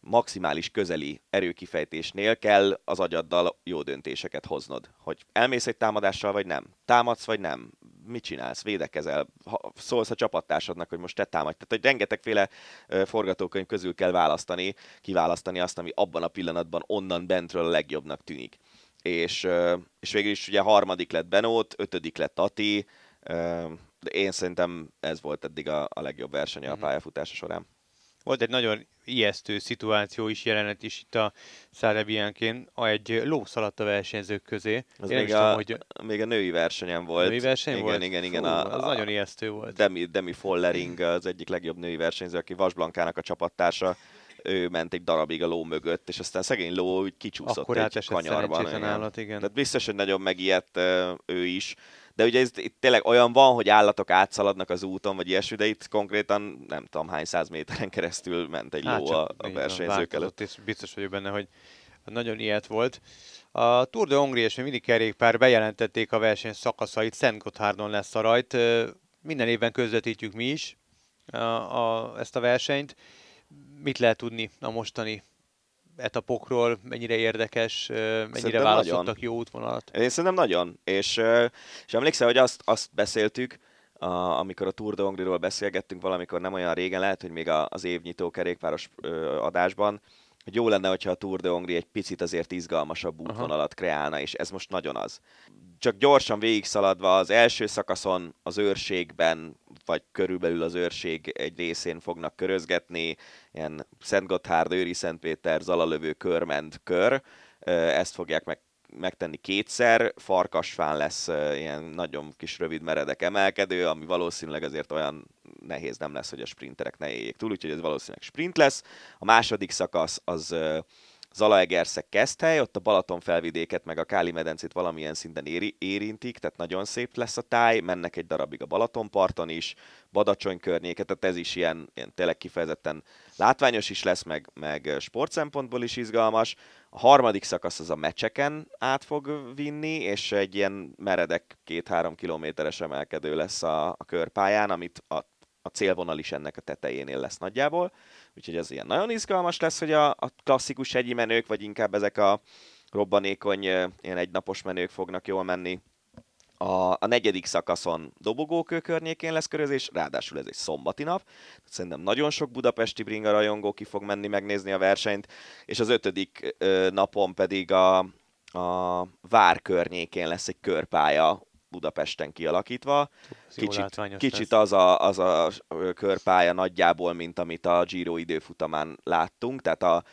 Speaker 2: maximális közeli erőkifejtésnél kell az agyaddal jó döntéseket hoznod. Hogy elmész egy támadással, vagy nem. Támadsz, vagy nem. Mit csinálsz? Védekezel? Ha szólsz a csapattársadnak, hogy most te támadj. Tehát, hogy rengetegféle forgatókönyv közül kell választani, kiválasztani azt, ami abban a pillanatban onnan bentről a legjobbnak tűnik. És, és végül is ugye harmadik lett Benót, ötödik lett Ati, de én szerintem ez volt eddig a, a legjobb verseny a mhm. pályafutása során.
Speaker 6: Volt egy nagyon ijesztő szituáció is, jelenet is itt a Szárebiánkén, egy ló szaladt a versenyzők közé.
Speaker 2: Az még, a, tudom, hogy... még a női versenyen volt.
Speaker 6: Női verseny
Speaker 2: igen,
Speaker 6: volt?
Speaker 2: Igen, igen,
Speaker 6: Fú, a, az a, nagyon ijesztő volt.
Speaker 2: Demi, Demi Follering az egyik legjobb női versenyző, aki Vasblankának a csapattársa ő ment egy darabig a ló mögött, és aztán szegény ló úgy kicsúszott
Speaker 6: Akkor
Speaker 2: egy kanyarban.
Speaker 6: Igen. Állat, igen.
Speaker 2: Tehát biztos, hogy nagyon megijedt ő is de ugye ez itt tényleg olyan van, hogy állatok átszaladnak az úton, vagy ilyesmi, de itt konkrétan nem tudom hány száz méteren keresztül ment egy hát ló a, a versenyzők előtt.
Speaker 6: És biztos vagyok benne, hogy nagyon ilyet volt. A Tour de Hongrie és még mindig kerékpár bejelentették a verseny szakaszait, Szent Gotthárdon lesz a rajt. Minden évben közvetítjük mi is a, a, ezt a versenyt. Mit lehet tudni a mostani etapokról, mennyire érdekes, mennyire szerintem választottak nagyon. jó útvonalat?
Speaker 2: Én szerintem nagyon, és, és emlékszel, hogy azt, azt beszéltük, a, amikor a Tour de Hongrie-ról beszélgettünk valamikor nem olyan régen, lehet, hogy még az évnyitó kerékpáros ö, adásban, hogy jó lenne, hogyha a Tour de Hongrie egy picit azért izgalmasabb útvonalat kreálna, és ez most nagyon az. Csak gyorsan végigszaladva az első szakaszon az őrségben, vagy körülbelül az őrség egy részén fognak körözgetni, ilyen Szent Gotthárd, Őri Szentpéter, Zalalövő, Körment, Kör, ezt fogják meg megtenni kétszer, farkasfán lesz ilyen nagyon kis rövid meredek emelkedő, ami valószínűleg azért olyan nehéz nem lesz, hogy a sprinterek ne éljék túl, úgyhogy ez valószínűleg sprint lesz. A második szakasz az Zalaegerszeg Keszthely, ott a Balaton felvidéket meg a Káli medencét valamilyen szinten éri, érintik, tehát nagyon szép lesz a táj, mennek egy darabig a Balatonparton is, Badacsony környéket, tehát ez is ilyen, ilyen tényleg kifejezetten látványos is lesz, meg, meg sport szempontból is izgalmas. A harmadik szakasz az a mecseken át fog vinni, és egy ilyen meredek két-három kilométeres emelkedő lesz a, a körpályán, amit a, a célvonal is ennek a tetejénél lesz nagyjából. Úgyhogy ez ilyen nagyon izgalmas lesz, hogy a, a klasszikus hegyi menők, vagy inkább ezek a robbanékony, ilyen egynapos menők fognak jól menni. A, a negyedik szakaszon dobogókő környékén lesz körözés, ráadásul ez egy szombati nap. Szerintem nagyon sok budapesti bringa rajongó ki fog menni megnézni a versenyt, és az ötödik ö, napon pedig a, a Vár környékén lesz egy körpálya Budapesten kialakítva. Kicsit, kicsit az, a, az a körpálya nagyjából, mint amit a Giro időfutamán láttunk, tehát a,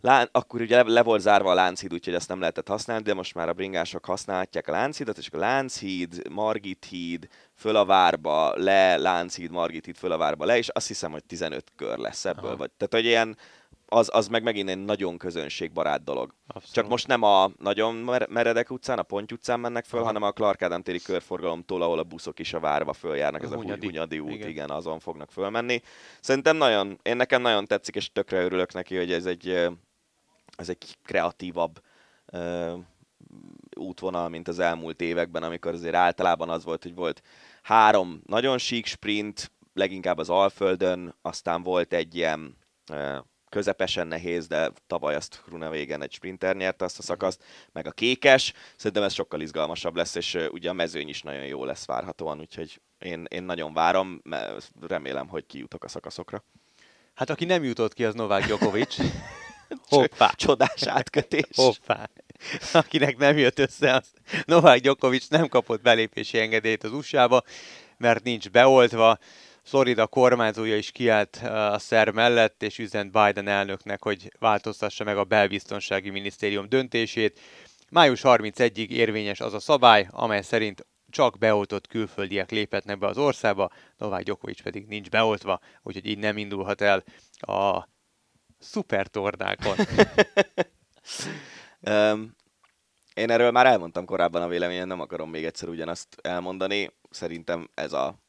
Speaker 2: Lán, akkor ugye le, le volt zárva a Lánchíd, úgyhogy ezt nem lehetett használni, de most már a bringások használhatják a Lánchídat, és a Lánchíd, Margit híd, föl a várba, le, Lánchíd, Margit híd, föl a várba, le, és azt hiszem, hogy 15 kör lesz ebből. Vagy, tehát, hogy ilyen az, az meg megint egy nagyon közönségbarát dolog. Abszolút. Csak most nem a nagyon meredek utcán, a Ponty utcán mennek föl, Aha. hanem a Clark Ádám téri körforgalomtól, ahol a buszok is a várva följárnak, ez a, Hunyadi út, igen. igen, azon fognak fölmenni. Szerintem nagyon, én nekem nagyon tetszik, és tökre örülök neki, hogy ez egy, ez egy kreatívabb uh, útvonal, mint az elmúlt években, amikor azért általában az volt, hogy volt három nagyon sík sprint, leginkább az Alföldön, aztán volt egy ilyen uh, közepesen nehéz, de tavaly azt Grunewagen egy sprinter nyerte azt a szakaszt, meg a kékes, szerintem ez sokkal izgalmasabb lesz, és ugye a mezőny is nagyon jó lesz várhatóan, úgyhogy én, én nagyon várom, remélem, hogy kijutok a szakaszokra.
Speaker 6: Hát aki nem jutott ki, az Novák Djokovic. Hoppá.
Speaker 2: Csodás átkötés.
Speaker 6: Hoppá. Akinek nem jött össze, az Novák Djokovic nem kapott belépési engedélyt az USA-ba, mert nincs beoltva. Florida kormányzója is kiállt a szer mellett, és üzent Biden elnöknek, hogy változtassa meg a belbiztonsági minisztérium döntését. Május 31-ig érvényes az a szabály, amely szerint csak beoltott külföldiek léphetnek be az országba, Novák Djokovic pedig nincs beoltva, úgyhogy így nem indulhat el a szupertornákon.
Speaker 2: um, én erről már elmondtam korábban a véleményen, nem akarom még egyszer ugyanazt elmondani. Szerintem ez a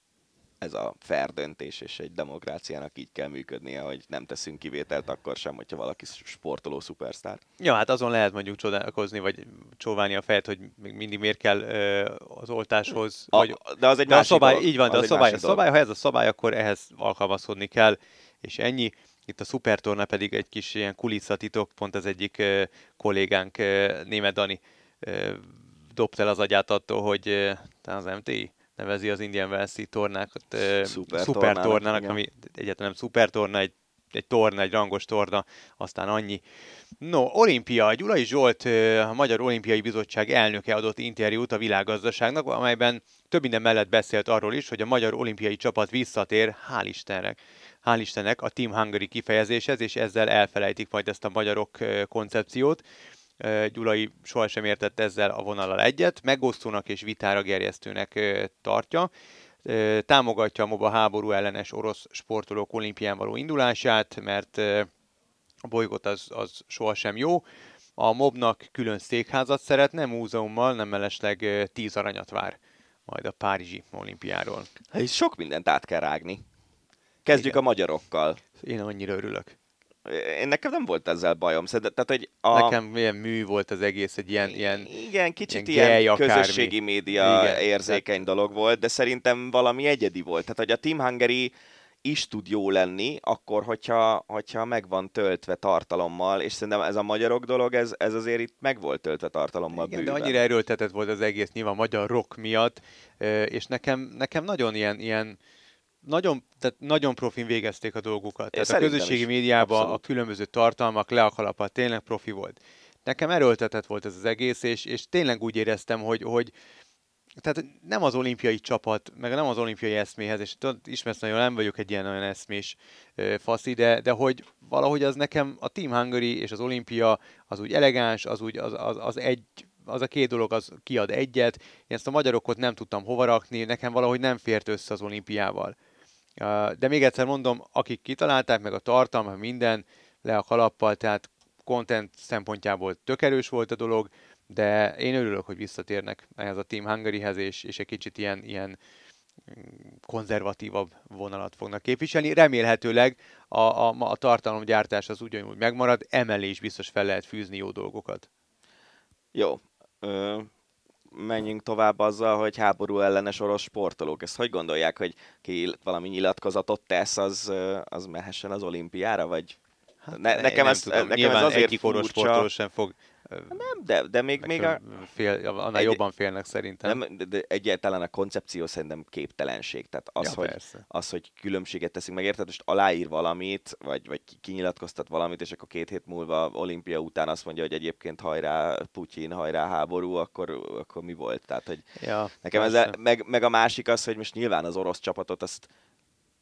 Speaker 2: ez a fair döntés, és egy demokráciának így kell működnie, hogy nem teszünk kivételt akkor sem, hogyha valaki sportoló szupersztár.
Speaker 6: Ja, hát azon lehet mondjuk csodálkozni, vagy csóválni a fejet, hogy még mindig miért kell ö, az oltáshoz.
Speaker 2: A,
Speaker 6: vagy,
Speaker 2: de az egy
Speaker 6: de
Speaker 2: másik
Speaker 6: a szabály,
Speaker 2: dolog.
Speaker 6: Így van, de
Speaker 2: Az
Speaker 6: a
Speaker 2: egy
Speaker 6: szabály, a szabály, ha ez a szabály, akkor ehhez alkalmazkodni kell, és ennyi. Itt a szupertorna pedig egy kis ilyen kulisszatitok, pont az egyik ö, kollégánk, ö, német Dani, ö, dobta el az agyát attól, hogy ö, az MTI nevezi az Indian Wells-i tornákat
Speaker 2: Szuper
Speaker 6: szuper
Speaker 2: tornának,
Speaker 6: tornának,
Speaker 2: igen.
Speaker 6: ami egyáltalán nem szuper torna, egy, egy torna, egy rangos torna, aztán annyi. No, olimpia. Gyulai Zsolt, a Magyar Olimpiai Bizottság elnöke adott interjút a világgazdaságnak, amelyben több minden mellett beszélt arról is, hogy a magyar olimpiai csapat visszatér, hál' Istennek, hál' Istennek a Team Hungary kifejezéshez, és ezzel elfelejtik majd ezt a magyarok koncepciót. Gyulai sohasem értett ezzel a vonallal egyet, megosztónak és vitára gerjesztőnek tartja. Támogatja a MOBA háború ellenes orosz sportolók olimpián való indulását, mert a bolygót az, az sohasem jó. A mobnak külön székházat szeretne, múzeummal, nem mellesleg 10 aranyat vár majd a Párizsi olimpiáról.
Speaker 2: Hát sok mindent át kell rágni. Kezdjük
Speaker 6: Igen.
Speaker 2: a magyarokkal.
Speaker 6: Én annyira örülök.
Speaker 2: Én nekem nem volt ezzel bajom. Szerintem, tehát, hogy a...
Speaker 6: Nekem milyen mű volt az egész, egy ilyen, ilyen
Speaker 2: Igen, kicsit
Speaker 6: ilyen
Speaker 2: ilyen,
Speaker 6: gej
Speaker 2: közösségi média
Speaker 6: Igen,
Speaker 2: érzékeny dolog volt, de szerintem valami egyedi volt. Tehát, hogy a Team Hungary is tud jó lenni, akkor, hogyha, hogyha meg van töltve tartalommal, és szerintem ez a magyarok dolog, ez, ez azért itt meg volt töltve tartalommal
Speaker 6: Igen, de
Speaker 2: bőven.
Speaker 6: annyira erőltetett volt az egész nyilván magyar rock miatt, és nekem, nekem nagyon ilyen, ilyen nagyon, tehát nagyon profin végezték a dolgukat. Tehát a közösségi
Speaker 2: is,
Speaker 6: médiában
Speaker 2: abszolút.
Speaker 6: a különböző tartalmak le a kalappal tényleg profi volt. Nekem erőltetett volt ez az egész, és, és tényleg úgy éreztem, hogy, hogy tehát nem az olimpiai csapat, meg nem az olimpiai eszméhez, és tudod, ismersz nagyon, nem vagyok egy ilyen olyan eszmés faszi, de, de hogy valahogy az nekem a Team Hungary és az olimpia az úgy elegáns, az úgy az, az, az egy az a két dolog az kiad egyet. Én ezt a magyarokot nem tudtam hova rakni, nekem valahogy nem fért össze az olimpiával. De még egyszer mondom, akik kitalálták, meg a tartalma, minden, le a kalappal, tehát content szempontjából tök erős volt a dolog, de én örülök, hogy visszatérnek ehhez a Team Hungaryhez, és, és egy kicsit ilyen, ilyen mm, konzervatívabb vonalat fognak képviselni. Remélhetőleg a, a, a tartalomgyártás az ugyanúgy megmarad, emellé is biztos fel lehet fűzni jó dolgokat.
Speaker 2: Jó. Menjünk tovább azzal, hogy háború ellenes orosz sportolók. Ezt hogy gondolják, hogy ki valami nyilatkozatot tesz, az, az mehessen az olimpiára, vagy? Ne,
Speaker 6: Ne-
Speaker 2: nekem, ez,
Speaker 6: tudom,
Speaker 2: nekem
Speaker 6: nyilván
Speaker 2: ez azért
Speaker 6: egyik orosz sportoló sem fog
Speaker 2: Nem, de, de még, még a,
Speaker 6: fél, annál
Speaker 2: Egy-
Speaker 6: jobban félnek szerintem.
Speaker 2: nem, de, de egyáltalán a koncepció szerintem képtelenség. Tehát az,
Speaker 6: ja,
Speaker 2: hogy,
Speaker 6: persze.
Speaker 2: az, hogy különbséget teszünk meg, érted? Most aláír valamit, vagy, vagy ki- kinyilatkoztat valamit, és akkor két hét múlva olimpia után azt mondja, hogy egyébként hajrá Putyin, hajrá háború, akkor, akkor mi volt? Tehát, hogy
Speaker 6: Ja,
Speaker 2: nekem ez a, meg, meg a másik az, hogy most nyilván az orosz csapatot azt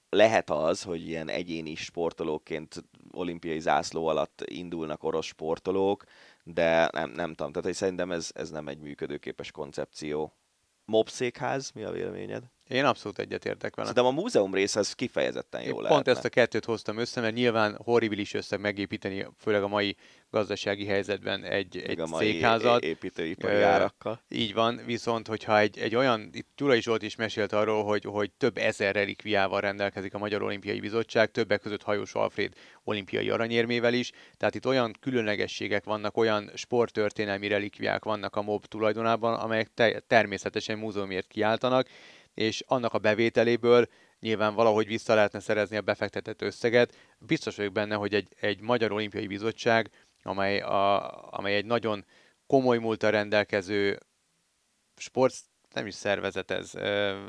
Speaker 2: lehet az, hogy ilyen egyéni sportolóként olimpiai zászló alatt indulnak orosz sportolók, de nem, nem tudom, tehát hogy szerintem ez, ez nem egy működőképes koncepció. Mobszékház, mi a véleményed?
Speaker 6: Én abszolút egyetértek vele.
Speaker 2: Szerintem a múzeum része az kifejezetten jó
Speaker 6: pont
Speaker 2: lehetne.
Speaker 6: ezt a kettőt hoztam össze, mert nyilván horribilis összeg megépíteni, főleg a mai gazdasági helyzetben egy, egy
Speaker 2: a mai
Speaker 6: székházat.
Speaker 2: építőipari árakkal.
Speaker 6: Így van, viszont hogyha egy, egy olyan, itt Gyulai Zsolt is mesélt arról, hogy, hogy több ezer relikviával rendelkezik a Magyar Olimpiai Bizottság, többek között Hajós Alfréd olimpiai aranyérmével is, tehát itt olyan különlegességek vannak, olyan sporttörténelmi relikviák vannak a MOB tulajdonában, amelyek te- természetesen múzeumért kiáltanak, és annak a bevételéből nyilván valahogy vissza lehetne szerezni a befektetett összeget. Biztos vagyok benne, hogy egy, egy Magyar Olimpiai Bizottság, amely, a, amely egy nagyon komoly múltal rendelkező sport, nem is szervezet ez,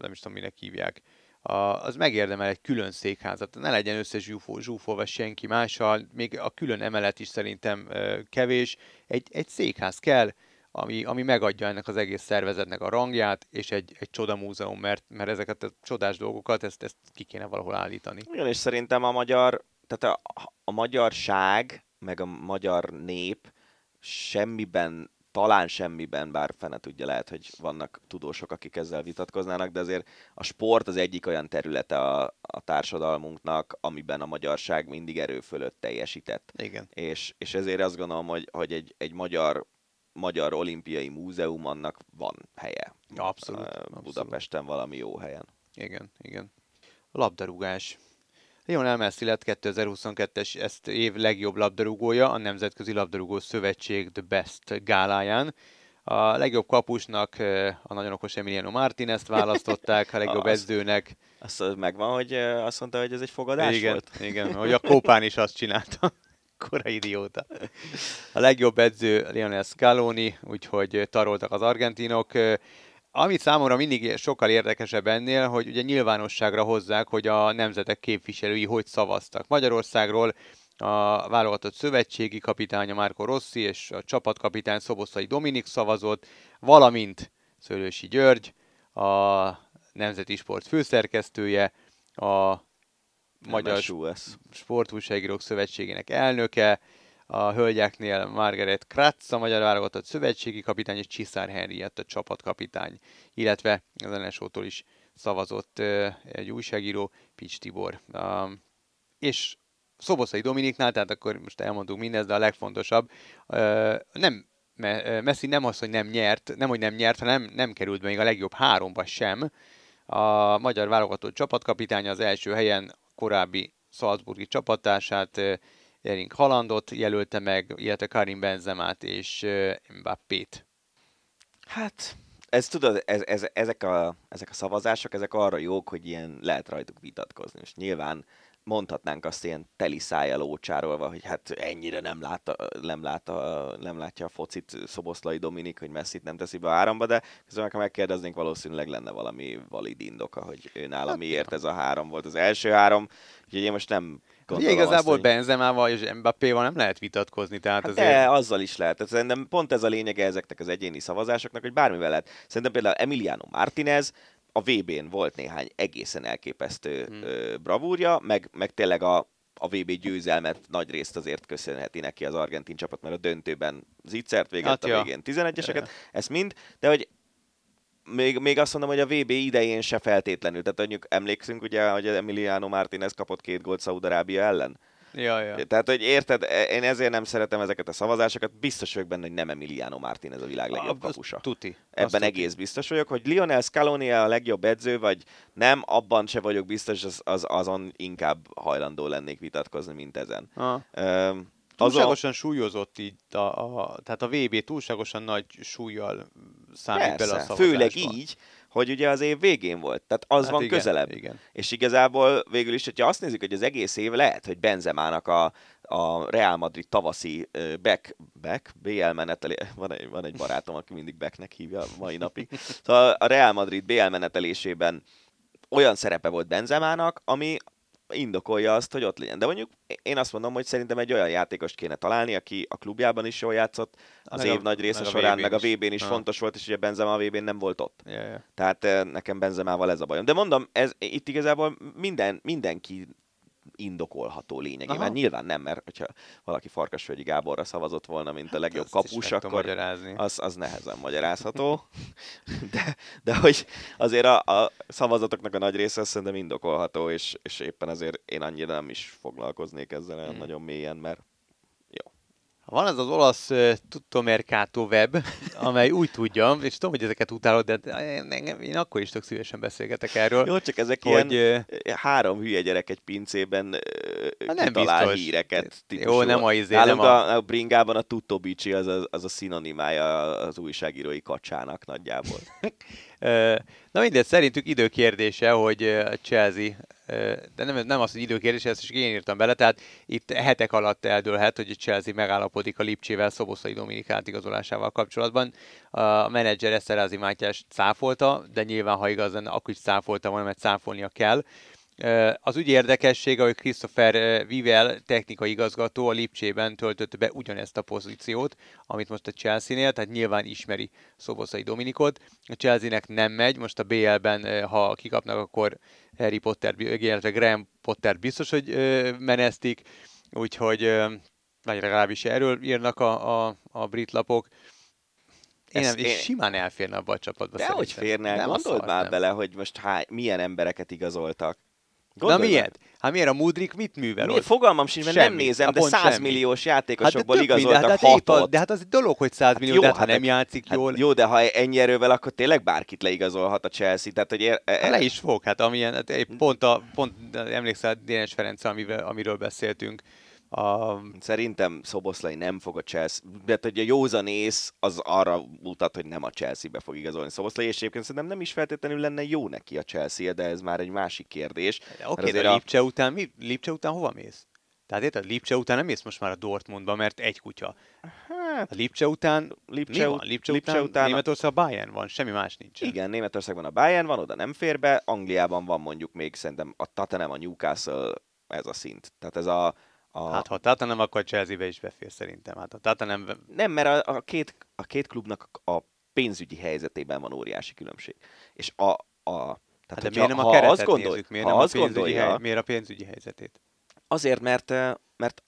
Speaker 6: nem is tudom, minek hívják, az megérdemel egy külön székházat. Ne legyen összezsúfolva senki mással, még a külön emelet is szerintem kevés. Egy, egy székház kell, ami, ami megadja ennek az egész szervezetnek a rangját, és egy, egy csoda múzeum, mert, mert ezeket a csodás dolgokat, ezt, ezt ki kéne valahol állítani.
Speaker 2: Igen, és szerintem a magyar, tehát a, a magyarság, meg a magyar nép semmiben talán semmiben, bár fene tudja, lehet, hogy vannak tudósok, akik ezzel vitatkoznának, de azért a sport az egyik olyan területe a, a társadalmunknak, amiben a magyarság mindig erő fölött teljesített.
Speaker 6: Igen.
Speaker 2: És, és ezért azt gondolom, hogy, hogy egy, egy magyar Magyar Olimpiai Múzeum annak van helye.
Speaker 6: Abszolút. abszolút.
Speaker 2: Budapesten valami jó helyen.
Speaker 6: Igen, igen. Labdarúgás. Lionel Messi lett 2022-es ezt év legjobb labdarúgója a Nemzetközi Labdarúgó Szövetség The Best gáláján. A legjobb kapusnak a nagyon okos Emiliano Martinez-t választották, a legjobb edzőnek.
Speaker 2: Azt megvan, hogy azt mondta, hogy ez egy fogadás
Speaker 6: igen,
Speaker 2: volt?
Speaker 6: Igen, hogy a Kópán is azt csinálta. Kora idióta. A legjobb edző Lionel Scaloni, úgyhogy taroltak az argentinok. Amit számomra mindig sokkal érdekesebb ennél, hogy ugye nyilvánosságra hozzák, hogy a nemzetek képviselői hogy szavaztak. Magyarországról a válogatott szövetségi kapitánya Márko Rossi és a csapatkapitány Szoboszai Dominik szavazott, valamint Szőlősi György, a Nemzeti Sport főszerkesztője, a Magyar Sportújságírók Szövetségének elnöke, a hölgyeknél Margaret Kratz, a magyar válogatott szövetségi kapitány, és Csiszár Henriett, a csapatkapitány, illetve az NSO-tól is szavazott egy újságíró, Pics Tibor. És Szoboszai Dominiknál, tehát akkor most elmondunk mindezt, de a legfontosabb, nem Messi nem az, hogy nem nyert, nem, hogy nem nyert, hanem nem került be még a legjobb háromba sem. A magyar válogatott csapatkapitánya az első helyen korábbi Salzburgi csapatását, Erling Halandot jelölte meg, illetve Karim Benzemát és Mbappét.
Speaker 2: Hát, ez tudod, ez, ez, ezek, a, ezek a szavazások, ezek arra jók, hogy ilyen lehet rajtuk vitatkozni. És nyilván mondhatnánk azt ilyen teli szájjal ócsárolva, hogy hát ennyire nem, látta, nem, látta, nem látja a focit Szoboszlai Dominik, hogy messzit nem teszi be a háromba, de közben, ha megkérdeznénk, valószínűleg lenne valami valid indoka, hogy ő nála hát, miért ez a három volt az első három, úgyhogy én most nem
Speaker 6: Gondolom igazából azt, hogy... Benzemával és Mbappéval nem lehet vitatkozni. Tehát
Speaker 2: hát
Speaker 6: azért...
Speaker 2: De, azzal is lehet. Tehát szerintem pont ez a lényege ezeknek az egyéni szavazásoknak, hogy bármivel lehet. Szerintem például Emiliano Martinez a VB-n volt néhány egészen elképesztő hmm. bravúrja, meg, meg tényleg a, a VB győzelmet nagy részt azért köszönheti neki az argentin csapat, mert a döntőben zicsert véget, hát, a ja. végén 11-eseket, ezt mind, de hogy még, még azt mondom, hogy a VB idején se feltétlenül. Tehát mondjuk emlékszünk ugye, hogy Emiliano Martinez kapott két gólt Szaudarábia ellen.
Speaker 6: Ja, ja.
Speaker 2: Tehát, hogy érted, én ezért nem szeretem ezeket a szavazásokat, biztos vagyok benne, hogy nem Emiliano Martinez a világ legjobb a, kapusa.
Speaker 6: Tuti.
Speaker 2: Ebben
Speaker 6: tuti.
Speaker 2: egész biztos vagyok, hogy Lionel Scaloni a legjobb edző, vagy nem, abban se vagyok biztos, az, az, azon inkább hajlandó lennék vitatkozni, mint ezen.
Speaker 6: Ah. Um, túlságosan a... súlyozott így, a, a, tehát a VB túlságosan nagy súlyjal számít Persze, bele a szavazásba.
Speaker 2: főleg így, hogy ugye az év végén volt, tehát az hát van igen, közelebb.
Speaker 6: Igen.
Speaker 2: És igazából végül is, hogyha azt nézzük, hogy az egész év lehet, hogy Benzemának a, a Real Madrid tavaszi back, back BL menetelé, van egy, van egy barátom, aki mindig backnek hívja a mai napig. Szóval a Real Madrid BL menetelésében olyan szerepe volt Benzemának, ami indokolja azt, hogy ott legyen. De mondjuk én azt mondom, hogy szerintem egy olyan játékost kéne találni, aki a klubjában is jól játszott, az meg év a, nagy része meg során, meg a VB-n is ha. fontos volt, és ugye Benzema a VB-n nem volt ott.
Speaker 6: Yeah, yeah.
Speaker 2: Tehát nekem Benzemával ez a bajom. De mondom, ez itt igazából minden, mindenki indokolható lényegében. Aha. Nyilván nem, mert hogyha valaki Farkasvölgyi Gáborra szavazott volna, mint a legjobb hát kapus, akkor az, az nehezen magyarázható. De, de hogy azért a, a szavazatoknak a nagy része szerintem indokolható, és, és éppen azért én annyira nem is foglalkoznék ezzel hmm. nagyon mélyen, mert
Speaker 6: van az az olasz uh, Tutto Mercato web, amely úgy tudja, és tudom, hogy ezeket utálod, de én, én akkor is tök szívesen beszélgetek erről.
Speaker 2: Jó, csak ezek hogy, ilyen uh, három hülye gyerek egy pincében uh, nem talál híreket.
Speaker 6: Típusú. Jó, nem a izé,
Speaker 2: nem a... a... bringában a Tutto Bici az, az, az a szinonimája az újságírói kacsának nagyjából.
Speaker 6: Na mindegy, szerintük időkérdése, hogy a Chelsea, de nem, nem az, hogy időkérdése, ezt is én írtam bele, tehát itt hetek alatt eldőlhet, hogy Chelsea megállapodik a Lipcsével Szoboszai Dominik átigazolásával kapcsolatban. A menedzser Eszterázi Mátyás cáfolta, de nyilván, ha igaz lenne, akkor is cáfolta volna, mert cáfolnia kell. Az ügy érdekessége, hogy Christopher Vivel, technikai igazgató a Lipcsében töltötte be ugyanezt a pozíciót, amit most a Chelsea-nél, tehát nyilván ismeri Szoboszai Dominikot. A Chelsea-nek nem megy, most a BL-ben, ha kikapnak, akkor Harry Potter, illetve Graham Potter biztos, hogy menesztik, úgyhogy vagy legalábbis erről írnak a, a, a brit lapok. Én nem, én... simán elférne abba a csapatba.
Speaker 2: De hogy férne? Nem Gondold már nem. bele, hogy most hány, milyen embereket igazoltak.
Speaker 6: Gondolj Na miért? Hát miért a Mudrik mit művel?
Speaker 2: Miért? Fogalmam sincs, mert nem nézem, de 100 milliós játékosokból hát igazoltak minden, hát hatot.
Speaker 6: De hát az egy dolog, hogy 100 millió, hát jó, de hát, ha nem játszik
Speaker 2: hát
Speaker 6: jól.
Speaker 2: Jó, de ha ennyi erővel, akkor tényleg bárkit leigazolhat a Chelsea. Tehát, hogy ér,
Speaker 6: e, le is fog, hát amilyen, hát pont, a, pont emlékszel Dénes Ferenc, amivel, amiről beszéltünk,
Speaker 2: a... Szerintem Szoboszlai nem fog a Chelsea, de hogy a józanész az arra mutat, hogy nem a Chelsea-be fog igazolni Szoboszlai, és egyébként szerintem nem is feltétlenül lenne jó neki a Chelsea, de ez már egy másik kérdés.
Speaker 6: Oké, okay, de a Lipcse után, mi? Lipcse után hova mész? Tehát érted, Lipcse után nem mész most már a Dortmundba, mert egy kutya. Hát, a Lipcse után Lipcse, mi van? Lipcse, Lipcse után, után Németország a Bayern van, semmi más nincs.
Speaker 2: Igen, Németországban a Bayern van, oda nem fér be, Angliában van mondjuk még szerintem a Tottenham, a Newcastle, ez a szint. Tehát ez a,
Speaker 6: a... Hát ha Tata nem, akkor Chelsea-be is befér szerintem. Hát a Tata nem...
Speaker 2: Nem, mert a, a, két, a két klubnak a pénzügyi helyzetében van óriási különbség. És a, a
Speaker 6: tehát, hát de miért nem a keretet azt gondol, nézzük, miért, nem azt a gondolja, hely, miért a pénzügyi helyzetét?
Speaker 2: Azért, mert, mert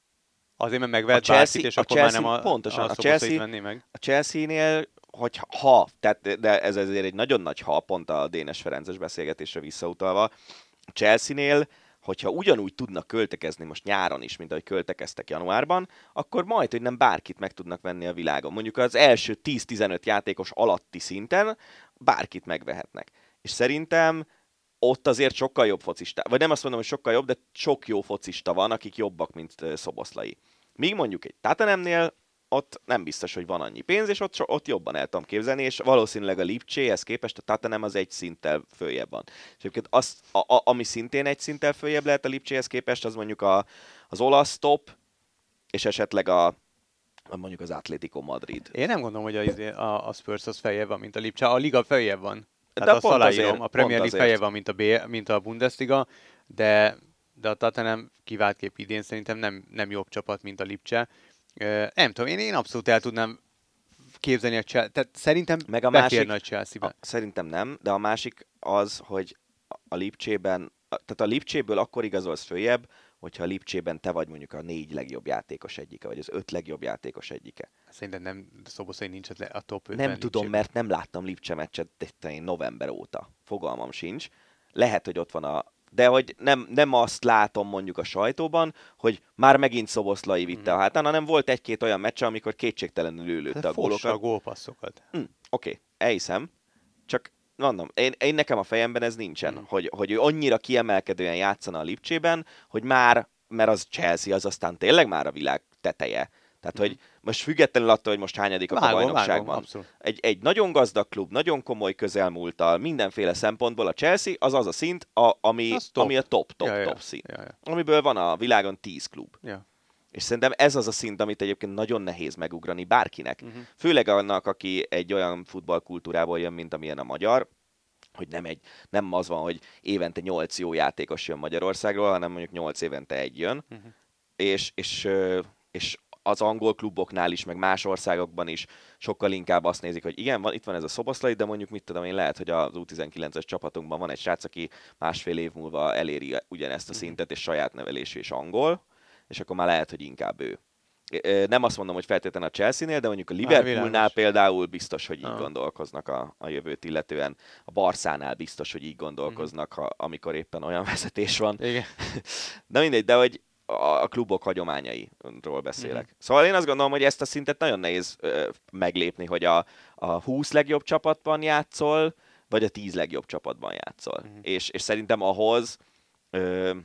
Speaker 6: Azért, mert megvett Chelsea, bárkit, és a akkor Chelsea, már nem a,
Speaker 2: pontosan, a, a Chelsea, venni meg. A Chelsea-nél, hogy ha, tehát, de ez azért egy nagyon nagy ha, pont a Dénes Ferences beszélgetésre visszautalva, a Chelsea-nél hogyha ugyanúgy tudnak költekezni most nyáron is, mint ahogy költekeztek januárban, akkor majd, hogy nem bárkit meg tudnak venni a világon. Mondjuk az első 10-15 játékos alatti szinten bárkit megvehetnek. És szerintem ott azért sokkal jobb focista, vagy nem azt mondom, hogy sokkal jobb, de sok jó focista van, akik jobbak, mint Szoboszlai. Míg mondjuk egy Tatanemnél ott nem biztos, hogy van annyi pénz, és ott, ott jobban el tudom képzelni, és valószínűleg a Lipcséhez képest a Tatanem az egy szinttel följebb van. És egyébként az, a, a, ami szintén egy szinttel följebb lehet a Lipcséhez képest, az mondjuk a, az olasz top, és esetleg a, mondjuk az Atlético Madrid.
Speaker 6: Én nem gondolom, hogy a, izé, a, a Spurs az feljebb van, mint a Lipcse. A liga feljebb van. Tehát de azt pont azért, a Premier League feljebb van, mint a, B, mint a Bundesliga, de, de a Tatanem kiváltképp idén szerintem nem, nem jobb csapat, mint a Lipcse nem tudom, én, én abszolút el tudnám képzelni a Chelsea, tehát szerintem Meg a másik, a Chelsea-be. A,
Speaker 2: szerintem nem, de a másik az, hogy a Lipcsében, tehát a Lipcséből akkor igazolsz följebb, hogyha a Lipcsében te vagy mondjuk a négy legjobb játékos egyike, vagy az öt legjobb játékos egyike.
Speaker 6: Szerintem nem, Szoboszai nincs a top
Speaker 2: 5 Nem tudom, Lipcsében. mert nem láttam Lipcse meccset november óta. Fogalmam sincs. Lehet, hogy ott van a de hogy nem, nem azt látom mondjuk a sajtóban, hogy már megint Szoboszlai vitte mm. a hátán, hanem volt egy-két olyan meccs, amikor kétségtelenül ő lőtte a gólokat.
Speaker 6: a gólpasszokat.
Speaker 2: Mm, Oké, okay, elhiszem. Csak mondom, én, én nekem a fejemben ez nincsen, mm. hogy, hogy ő annyira kiemelkedően játszana a Lipcsében, hogy már, mert az Chelsea az aztán tényleg már a világ teteje. Tehát, hogy most függetlenül attól, hogy most hányadik a bajnokságban. Egy, egy nagyon gazdag klub, nagyon komoly közelmúltal, mindenféle szempontból a Chelsea az az a szint, a, ami, ami a top, top, ja, top ja. szint. Ja, ja. Amiből van a világon 10 klub. Ja. És szerintem ez az a szint, amit egyébként nagyon nehéz megugrani bárkinek. Uh-huh. Főleg annak, aki egy olyan futballkultúrából jön, mint amilyen a magyar, hogy nem, egy, nem az van, hogy évente 8 jó játékos jön Magyarországról, hanem mondjuk 8 évente egy jön, uh-huh. és, és, és az angol kluboknál is, meg más országokban is sokkal inkább azt nézik, hogy igen, van, itt van ez a szoboszlai, de mondjuk mit tudom én, lehet, hogy az U19-es csapatunkban van egy srác, aki másfél év múlva eléri ugyanezt a mhm. szintet, és saját nevelésű és angol, és akkor már lehet, hogy inkább ő. Nem azt mondom, hogy feltétlenül a Chelsea-nél, de mondjuk a Liverpoolnál például biztos, hogy így ah. gondolkoznak a, a jövőt illetően. A Barszánál biztos, hogy így gondolkoznak, ha, amikor éppen olyan vezetés van. Igen. de mindegy, de hogy a klubok hagyományairól beszélek. Mm-hmm. Szóval én azt gondolom, hogy ezt a szintet nagyon nehéz ö, meglépni, hogy a, a 20 legjobb csapatban játszol, vagy a 10 legjobb csapatban játszol. Mm-hmm. És, és szerintem ahhoz, ö,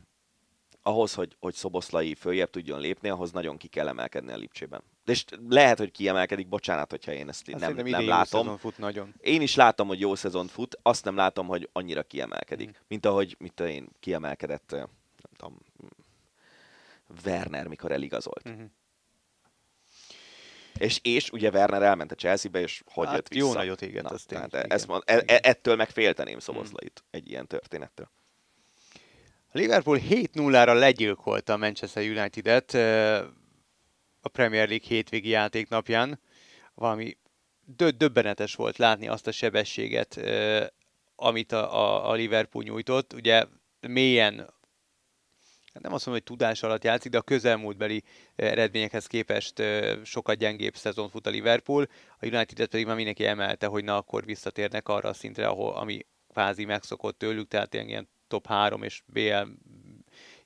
Speaker 2: ahhoz, hogy, hogy Szoboszlai följebb tudjon lépni, ahhoz nagyon ki kell emelkedni a Lipcsében. és lehet, hogy kiemelkedik, bocsánat, hogyha én ezt
Speaker 6: Azt
Speaker 2: nem, nem látom.
Speaker 6: fut nagyon.
Speaker 2: Én is látom, hogy jó szezon fut, azt nem látom, hogy annyira kiemelkedik.
Speaker 6: Mm.
Speaker 2: Mint ahogy, mit tudom én, kiemelkedett, nem tudom, Werner, mikor eligazolt.
Speaker 6: Mhm.
Speaker 2: És, és ugye Werner elment a Chelsea-be, és hogy
Speaker 6: Hát
Speaker 2: jött vissza.
Speaker 6: jó nagyot égett, az tény,
Speaker 2: tehát
Speaker 6: igen.
Speaker 2: ezt mond, e, e, ettől meg félteném Szoboszlait egy ilyen történettől.
Speaker 6: A Liverpool 7-0-ra legyilkolta a Manchester United-et a Premier League hétvégi játéknapján. Valami dö- döbbenetes volt látni azt a sebességet, amit a, a, a Liverpool nyújtott. Ugye mélyen hát nem azt mondom, hogy tudás alatt játszik, de a közelmúltbeli ö, eredményekhez képest ö, sokkal gyengébb szezon fut a Liverpool. A United pedig már mindenki emelte, hogy na akkor visszatérnek arra a szintre, ahol, ami kvázi megszokott tőlük, tehát ilyen, top 3 és BL,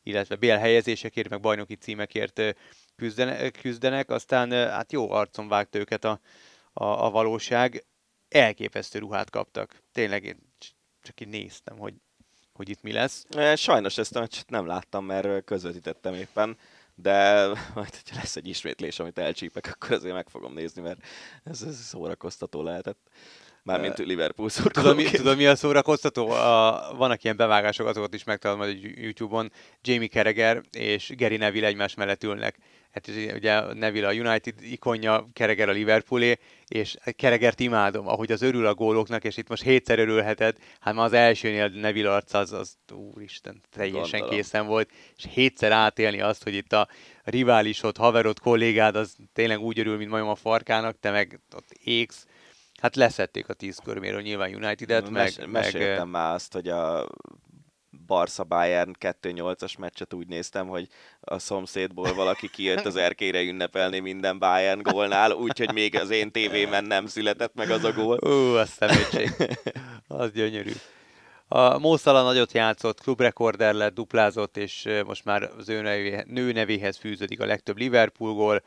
Speaker 6: illetve BL helyezésekért, meg bajnoki címekért ö, küzdene, küzdenek, aztán hát jó arcon vágt őket a, a, a valóság. Elképesztő ruhát kaptak. Tényleg én csak így néztem, hogy, hogy itt mi lesz.
Speaker 2: Sajnos ezt a meccset nem láttam, mert közvetítettem éppen, de majd, hogyha lesz egy ismétlés, amit elcsípek, akkor azért meg fogom nézni, mert ez, ez szórakoztató lehetett. Mármint Liverpool
Speaker 6: Tudod mi,
Speaker 2: szurkolóként.
Speaker 6: tudod, mi a szórakoztató? A, vannak ilyen bevágások, azokat is megtalálod majd a YouTube-on. Jamie Carragher és Gary Neville egymás mellett ülnek. Hát ugye Neville a United ikonja, Carragher a Liverpoolé, és Carragher-t imádom, ahogy az örül a góloknak, és itt most hétszer örülheted, hát már az elsőnél Neville arca az, az úristen, teljesen
Speaker 2: Gondolom.
Speaker 6: készen volt, és hétszer átélni azt, hogy itt a riválisod, haverod, kollégád, az tényleg úgy örül, mint majom a farkának, te meg ott égsz. Hát leszették a tíz körméről nyilván United-et, meg,
Speaker 2: Mes-
Speaker 6: meg
Speaker 2: meséltem már azt, hogy a Barca Bayern 2-8-as meccset úgy néztem, hogy a szomszédból valaki kijött az erkére ünnepelni minden Bayern gólnál, úgyhogy még az én tévémen nem született meg az a gól.
Speaker 6: Ú, az szemétség. az gyönyörű. A Mószala nagyot játszott, klubrekorder lett, duplázott, és most már az ő nevé, nő nevéhez fűződik a legtöbb Liverpool gól,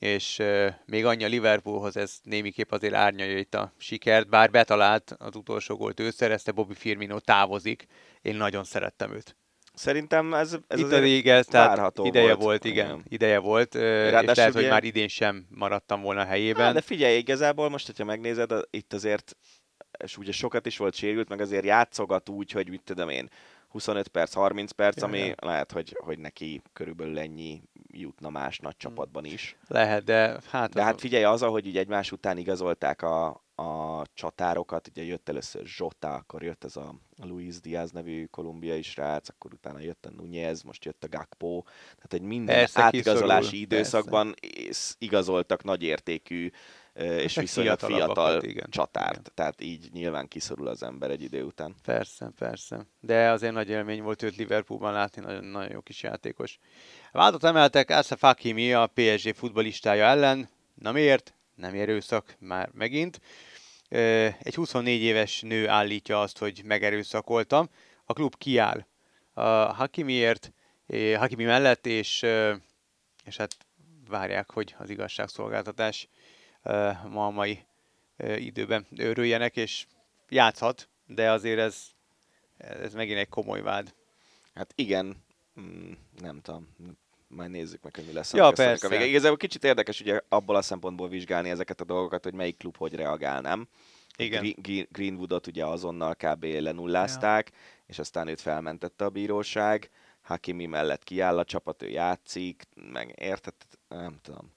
Speaker 6: és még annyi a Liverpoolhoz, ez némiképp azért árnyalja itt a sikert, bár betalált az utolsó gólt ő szerezte, Bobby Firmino távozik. Én nagyon szerettem őt.
Speaker 2: Szerintem ez, ez
Speaker 6: Itt
Speaker 2: azért
Speaker 6: rége, tehát ideje volt,
Speaker 2: volt.
Speaker 6: igen,
Speaker 2: Igen.
Speaker 6: ideje volt, ö, és
Speaker 2: Ráadásul
Speaker 6: lehet, hogy
Speaker 2: ugye-
Speaker 6: már idén sem maradtam volna a helyében.
Speaker 2: Á, de figyelj, igazából most, hogyha megnézed, itt azért, és ugye sokat is volt sérült, meg azért játszogat úgy, hogy mit tudom én, 25 perc, 30 perc, ami
Speaker 6: ja.
Speaker 2: lehet, hogy, hogy neki körülbelül ennyi jutna más nagy csapatban is.
Speaker 6: Lehet, de hát...
Speaker 2: De hát figyelj, az, ahogy így egymás után igazolták a, a csatárokat, ugye jött először Zsota, akkor jött ez a Luis Diaz nevű kolumbiai srác, akkor utána jött a Nunez, most jött a Gakpo, tehát egy minden
Speaker 6: Persze,
Speaker 2: átigazolási
Speaker 6: kiszorul,
Speaker 2: időszakban is igazoltak nagyértékű ö, és
Speaker 6: meg
Speaker 2: viszonylag fiatal
Speaker 6: igen.
Speaker 2: csatárt,
Speaker 6: Igen.
Speaker 2: tehát így nyilván kiszorul az ember egy idő után.
Speaker 6: Persze, persze. De azért nagy élmény volt őt Liverpoolban látni, nagyon, nagyon jó kis játékos. Váltot emeltek Asaf Hakimi a PSG futballistája ellen. Na miért? Nem erőszak már megint. Egy 24 éves nő állítja azt, hogy megerőszakoltam. A klub kiáll a Hakimiért, Hakimi mellett, és, és hát várják, hogy az igazságszolgáltatás ma a mai időben őrüljenek, és játszhat, de azért ez, ez megint egy komoly vád.
Speaker 2: Hát igen, mm, nem tudom, majd nézzük meg, hogy mi lesz.
Speaker 6: Ja,
Speaker 2: ennek a
Speaker 6: persze.
Speaker 2: vége. Igazából kicsit érdekes ugye abból a szempontból vizsgálni ezeket a dolgokat, hogy melyik klub hogy reagál, nem?
Speaker 6: Igen.
Speaker 2: Gre- Gre- Greenwoodot ugye azonnal kb. lenullázták, és aztán őt felmentette a bíróság. Hakimi mellett kiáll a csapat, ő játszik, meg érted? Nem tudom.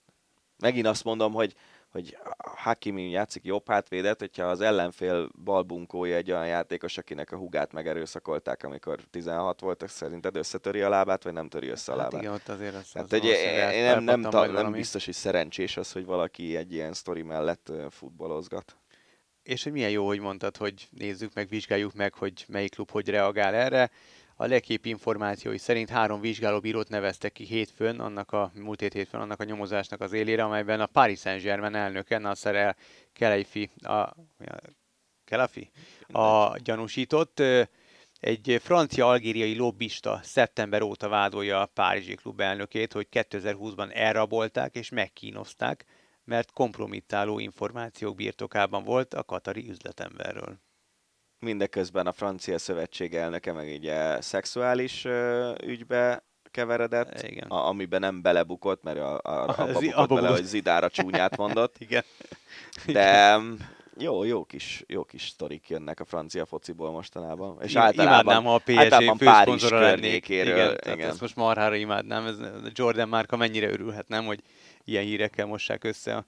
Speaker 2: Megint azt mondom, hogy hogy Hakimi játszik jobb hátvédet, hogyha az ellenfél balbunkója egy olyan játékos, akinek a hugát megerőszakolták, amikor 16 volt, szerinted összetöri a lábát, vagy nem töri össze a
Speaker 6: Hát
Speaker 2: lábát?
Speaker 6: igen, ott azért az,
Speaker 2: Hát
Speaker 6: az
Speaker 2: egy, én nem, nem, ta, nem biztos, hogy szerencsés az, hogy valaki egy ilyen sztori mellett futballozgat.
Speaker 6: És hogy milyen jó, hogy mondtad, hogy nézzük meg, vizsgáljuk meg, hogy melyik klub hogy reagál erre. A legkép információi szerint három vizsgálóbírót neveztek ki hétfőn, annak a múlt hét hétfőn annak a nyomozásnak az élére, amelyben a Paris Saint-Germain elnöke Nasser El Khelaifi, a, Khelaifi, a gyanúsított. Egy francia-algériai lobbista szeptember óta vádolja a Párizsi klub elnökét, hogy 2020-ban elrabolták és megkínozták, mert kompromittáló információk birtokában volt a katari üzletemberről.
Speaker 2: Mindeközben a francia szövetség elnöke meg ugye szexuális ö, ügybe keveredett,
Speaker 6: Igen.
Speaker 2: a, amiben nem belebukott, mert a, a, abba
Speaker 6: Az-
Speaker 2: bukott
Speaker 6: abba
Speaker 2: bele, hogy Zidára csúnyát mondott.
Speaker 6: Igen.
Speaker 2: De jó, jó kis, jó kis sztorik jönnek a francia fociból mostanában. És
Speaker 6: Im-
Speaker 2: általában,
Speaker 6: imádnám, ha a PSG
Speaker 2: általában Párizs környékéről.
Speaker 6: Igen,
Speaker 2: Igen, igen.
Speaker 6: ezt most marhára imádnám. Ez, a Jordan márka mennyire örülhet, nem, hogy ilyen hírekkel mossák össze a,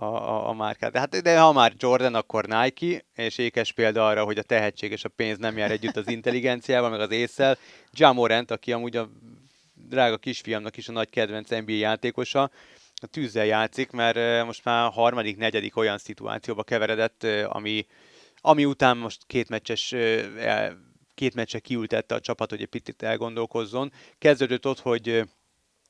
Speaker 6: a, a, a márkát. De, hát, de ha már Jordan, akkor Nike, és ékes példa arra, hogy a tehetség és a pénz nem jár együtt az intelligenciával, meg az észsel. Jamorant, aki amúgy a drága kisfiamnak is a nagy kedvenc NBA játékosa, a tűzzel játszik, mert most már harmadik, negyedik olyan szituációba keveredett, ami, ami után most két meccses két meccse kiültette a csapat, hogy egy picit elgondolkozzon. Kezdődött ott, hogy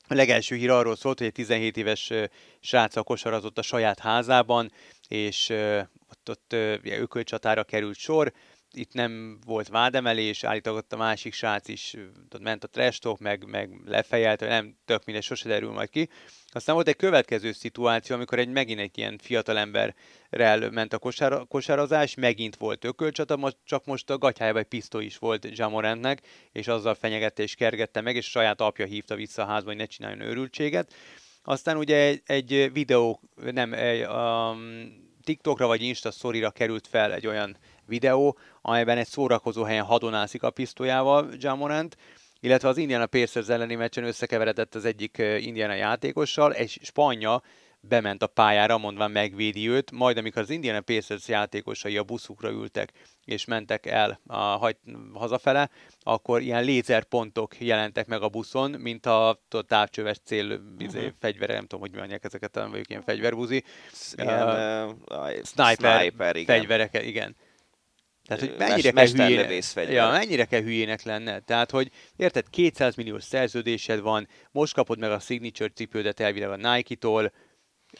Speaker 6: a legelső hír arról szólt, hogy egy 17 éves ö, sráccal kosarazott a saját házában, és ott, ott ökölcsatára került sor. Itt nem volt vádemelés, állítólag a másik srác is ott ment a trash talk, meg, meg lefejelt, vagy nem tök mindegy, sose derül majd ki. Aztán volt egy következő szituáció, amikor egy megint egy ilyen fiatalemberrel ment a kosár, kosározás, megint volt ökölcsata, csak most a gatyájában egy pisztoly is volt Jamorantnek, és azzal fenyegette és kergette meg, és a saját apja hívta vissza a házba, hogy ne csináljon őrültséget. Aztán ugye egy, egy videó, nem, egy, um, TikTokra vagy Insta szorira került fel egy olyan videó, amelyben egy szórakozó helyen hadonászik a pisztolyával Jamorant, illetve az Indiana Pacers elleni meccsen összekeveredett az egyik Indiana játékossal, egy spanya bement a pályára, mondva megvédi őt, majd amikor az Indiana Pacers játékosai a buszukra ültek, és mentek el a hagy, hazafele, akkor ilyen lézerpontok jelentek meg a buszon, mint a távcsöves cél izé,
Speaker 2: Mhm.
Speaker 6: fegyvere, nem tudom, hogy mondják ezeket, talán vagyok ilyen fegyverbuzi,
Speaker 2: Ilyen
Speaker 6: Uh,
Speaker 2: uh,
Speaker 6: sniper,
Speaker 2: sniper igen.
Speaker 6: fegyvereket, igen. Tehát, hogy mennyire
Speaker 2: mes-
Speaker 6: kell hülyének, ja, mennyire kell hülyének lenne. Tehát, hogy érted, 200 milliós szerződésed van, most kapod meg a signature cipődet elvileg a Nike-tól,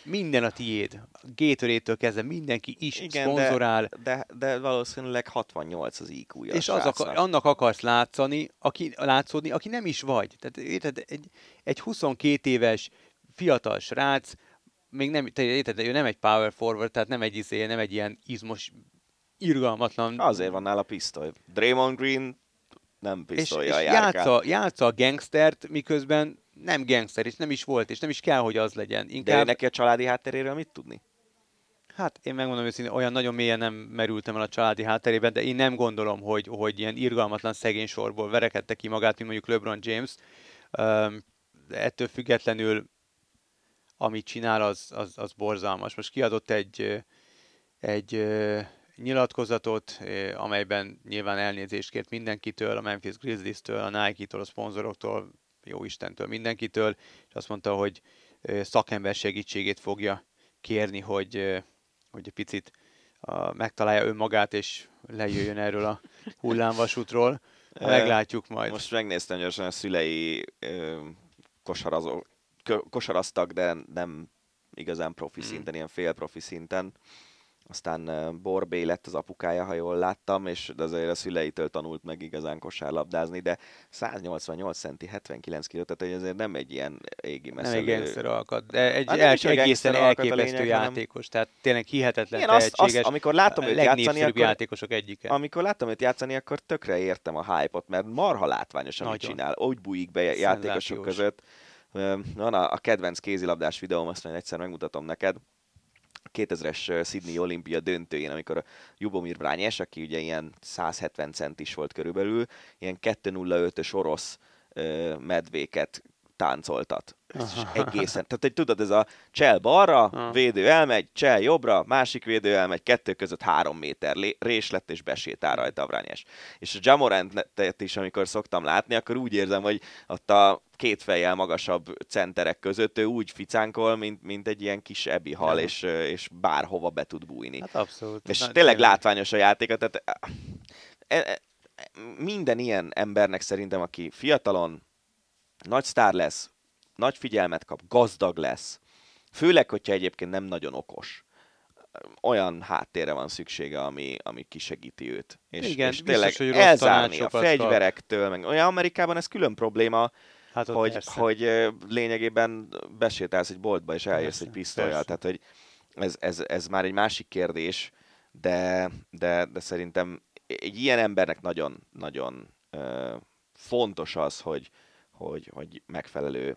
Speaker 6: minden a tiéd. A Gatorade-től kezdve mindenki is
Speaker 2: Igen,
Speaker 6: szponzorál,
Speaker 2: De, de valószínűleg 68 az IQ-ja.
Speaker 6: és az akar, annak akarsz látszani, aki, látszódni, aki nem is vagy. Tehát érted, egy, egy 22 éves fiatal srác, még nem, te érted, ő nem egy power forward, tehát nem egy izé, nem egy ilyen izmos, irgalmatlan
Speaker 2: Azért van nála pisztoly. Draymond Green nem
Speaker 6: és, és
Speaker 2: pisztolyjal járkál.
Speaker 6: játsza, játsza a gangstert, miközben nem gangster, és nem is volt, és nem is kell, hogy az legyen.
Speaker 2: De
Speaker 6: Inkább,
Speaker 2: ő neki a családi hátteréről mit tudni?
Speaker 6: hát én megmondom őszintén, olyan nagyon mélyen nem merültem el a családi hátterében, de én nem gondolom, hogy, hogy ilyen irgalmatlan szegény sorból verekedte ki magát, mint mondjuk LeBron James. Um, ettől függetlenül, amit csinál, az, az, az borzalmas. Most kiadott egy, egy nyilatkozatot, ö, amelyben nyilván elnézést kért mindenkitől, a Memphis Grizzlies-től, a Nike-tól, a szponzoroktól, jó Istentől, mindenkitől, és azt mondta, hogy ö, szakember segítségét fogja kérni, hogy, ö, hogy egy picit a, megtalálja önmagát, és lejöjjön erről a hullámvasútról. Meglátjuk majd.
Speaker 2: Most megnéztem gyorsan, a szülei ö, kosarazó, kosaraztak, de nem igazán profi
Speaker 6: Hmm.
Speaker 2: szinten, ilyen fél profi szinten. Aztán Borbé lett az apukája, ha jól láttam, és azért a szüleitől tanult meg igazán kosárlabdázni, de 188 centi, 79 kg, tehát azért nem egy ilyen égi
Speaker 6: Nem
Speaker 2: messzelő.
Speaker 6: egy gangster alkat, de egy
Speaker 2: Hát nem
Speaker 6: el,
Speaker 2: is a
Speaker 6: egészen elképesztő
Speaker 2: lényeg, hanem-
Speaker 6: játékos, tehát tényleg hihetetlen
Speaker 2: Igen, azt, azt,
Speaker 6: tehetséges.
Speaker 2: amikor látom őt játszani, akkor,
Speaker 6: játékosok egyike.
Speaker 2: amikor láttam őt játszani, akkor tökre értem a hype-ot, mert marha látványos, amit
Speaker 6: Nagyon.
Speaker 2: csinál. Úgy bújik be játékosok között. Van a, a kedvenc kézilabdás videóm, azt majd egyszer megmutatom neked. A 2000-es ö, Sydney olimpia döntőjén, amikor a Jubomir Brányes, aki ugye ilyen 170 centis volt körülbelül, ilyen 2.05-ös orosz medvéket táncoltat. És egészen, tehát hogy tudod, ez a csel balra,
Speaker 6: Aha.
Speaker 2: védő elmegy, csel jobbra, másik védő elmegy, kettő között három méter lé- rés lett, és besétál rajta a Brányes. És a Jamorantet is, amikor szoktam látni, akkor úgy érzem, hogy ott a két fejjel magasabb centerek között ő úgy ficánkol, mint, mint egy ilyen kis ebi hal,
Speaker 6: Ja.
Speaker 2: és, és bárhova be tud bújni.
Speaker 6: Hát abszolút.
Speaker 2: És
Speaker 6: Na,
Speaker 2: tényleg látványos a játéka, tehát e, e, minden ilyen embernek szerintem, aki fiatalon nagy sztár lesz, nagy figyelmet kap, gazdag lesz, főleg, hogyha egyébként nem nagyon okos, olyan háttérre van szüksége, ami, ami kisegíti őt. És,
Speaker 6: Igen,
Speaker 2: és
Speaker 6: biztos,
Speaker 2: tényleg
Speaker 6: hogy rossz
Speaker 2: elzárni a fegyverektől, meg olyan Amerikában ez külön probléma,
Speaker 6: Hát
Speaker 2: hogy,
Speaker 6: persze.
Speaker 2: hogy lényegében besétálsz egy boltba, és eljössz egy pisztolyjal. Tehát, hogy ez, ez, ez már egy másik kérdés, de, de, de szerintem egy ilyen embernek nagyon, nagyon ö, fontos az, hogy, hogy, hogy megfelelő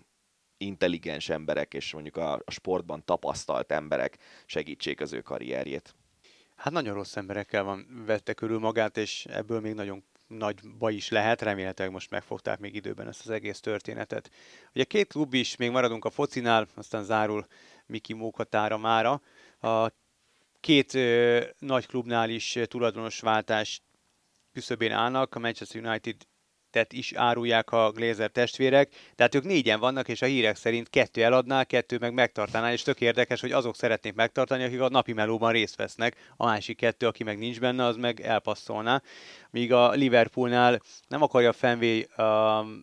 Speaker 2: intelligens emberek és mondjuk a, a sportban tapasztalt emberek segítsék az ő karrierjét.
Speaker 6: Hát nagyon rossz emberekkel van vette körül magát, és ebből még nagyon nagy baj is lehet, remélhetőleg most megfogták még időben ezt az egész történetet. Ugye két klub is, még maradunk a focinál, aztán zárul Miki Mókatára mára. A két ö, nagy klubnál is tulajdonos váltás küszöbén állnak, a Manchester United tet is árulják a Glazer testvérek, tehát ők négyen vannak, és a hírek szerint kettő eladná, kettő meg megtartaná, és tök érdekes, hogy azok szeretnék megtartani, akik a napi melóban részt vesznek, a másik kettő, aki meg nincs benne, az meg elpasszolná. Míg a Liverpoolnál nem akarja a Fenway uh,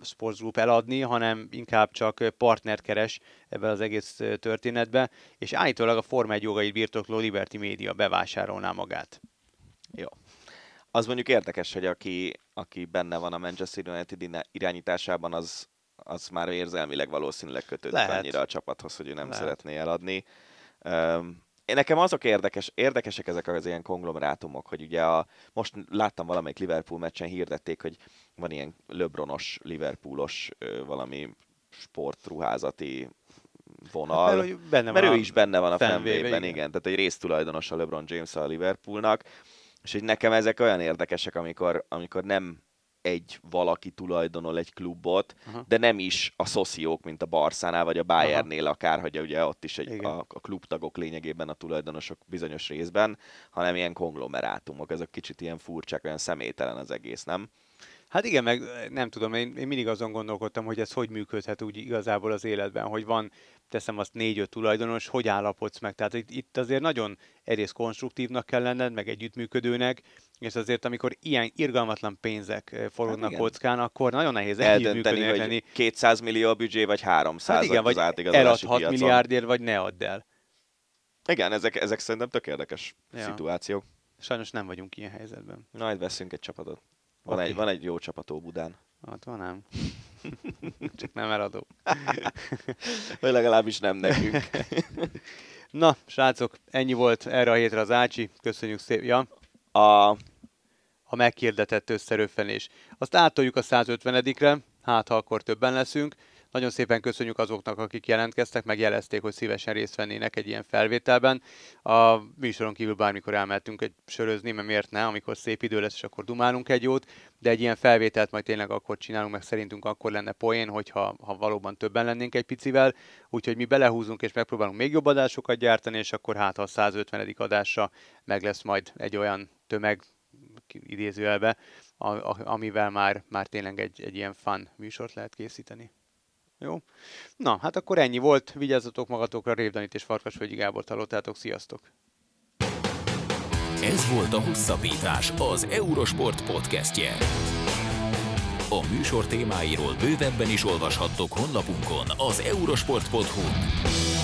Speaker 6: Sports Group eladni, hanem inkább csak partnert keres ebben az egész történetben, és állítólag a Forma 1 jogait birtokló Liberty Media bevásárolná magát.
Speaker 2: Jó. Az mondjuk érdekes, hogy aki, aki benne van a Manchester United irányításában, az, az már érzelmileg valószínűleg kötődik Lehet. annyira a csapathoz, hogy ő nem Lehet. szeretné eladni. Um, nekem azok érdekes, érdekesek ezek az ilyen konglomerátumok, hogy ugye a, most láttam valamelyik Liverpool meccsen hirdették, hogy van ilyen LeBronos, Liverpoolos valami sportruházati vonal, hát, mert, benne mert ő is benne van a Fenway-ben, igen. igen, tehát egy résztulajdonos a LeBron James a Liverpoolnak, és hogy nekem ezek olyan érdekesek, amikor, amikor nem egy valaki tulajdonol egy klubot, Aha. de nem is a szociók, mint a Barszánál vagy a Bayernnél akár, hogy ugye ott is egy, a, a klubtagok lényegében a tulajdonosok bizonyos részben, hanem ilyen konglomerátumok, ezek kicsit ilyen furcsák, olyan személytelen az egész, nem?
Speaker 6: Hát igen, meg nem tudom, én, én mindig azon gondolkodtam, hogy ez hogy működhet úgy igazából az életben, hogy van, teszem azt négy-öt tulajdonos, hogy állapodsz meg. Tehát itt, itt azért nagyon egyrészt konstruktívnak kell lenned, meg együttműködőnek, és azért amikor ilyen irgalmatlan pénzek eh, forognak hát kockán, akkor nagyon nehéz
Speaker 2: eldönteni, hogy lenni. 200 millió a büdzsé, vagy 300
Speaker 6: hát igen, vagy elad 6 piacon. milliárdért, vagy ne add el.
Speaker 2: Igen, ezek, ezek szerintem tök érdekes ja. szituációk.
Speaker 6: Sajnos nem vagyunk ilyen helyzetben.
Speaker 2: Majd veszünk egy csapatot. Van, okay. egy, van egy jó csapató Budán.
Speaker 6: Hát van nem. Csak nem eladó.
Speaker 2: Vagy legalábbis nem nekünk.
Speaker 6: Na, srácok, ennyi volt erre a hétre az Ácsi. Köszönjük szépen. Ja.
Speaker 2: A...
Speaker 6: a meghirdetett összeröffenés. Azt átoljuk a 150-re, hát ha akkor többen leszünk. Nagyon szépen köszönjük azoknak, akik jelentkeztek, meg jelezték, hogy szívesen részt vennének egy ilyen felvételben. A műsoron kívül bármikor elmehetünk egy sörözni, mert miért ne, amikor szép idő lesz, és akkor dumálunk egy jót, de egy ilyen felvételt majd tényleg akkor csinálunk, meg szerintünk akkor lenne poén, hogyha ha valóban többen lennénk egy picivel, úgyhogy mi belehúzunk és megpróbálunk még jobb adásokat gyártani, és akkor hát a 150. adásra meg lesz majd egy olyan tömeg, idézőjelbe, amivel már, már tényleg egy, egy ilyen fun műsort lehet készíteni. Jó? Na, hát akkor ennyi volt. Vigyázzatok magatokra, Révdanit és Farkasvölgyi Gábor hallottátok. Sziasztok!
Speaker 1: Ez volt a Hosszabbítás, az Eurosport podcastje. A műsor témáiról bővebben is olvashattok honlapunkon az eurosport.hu.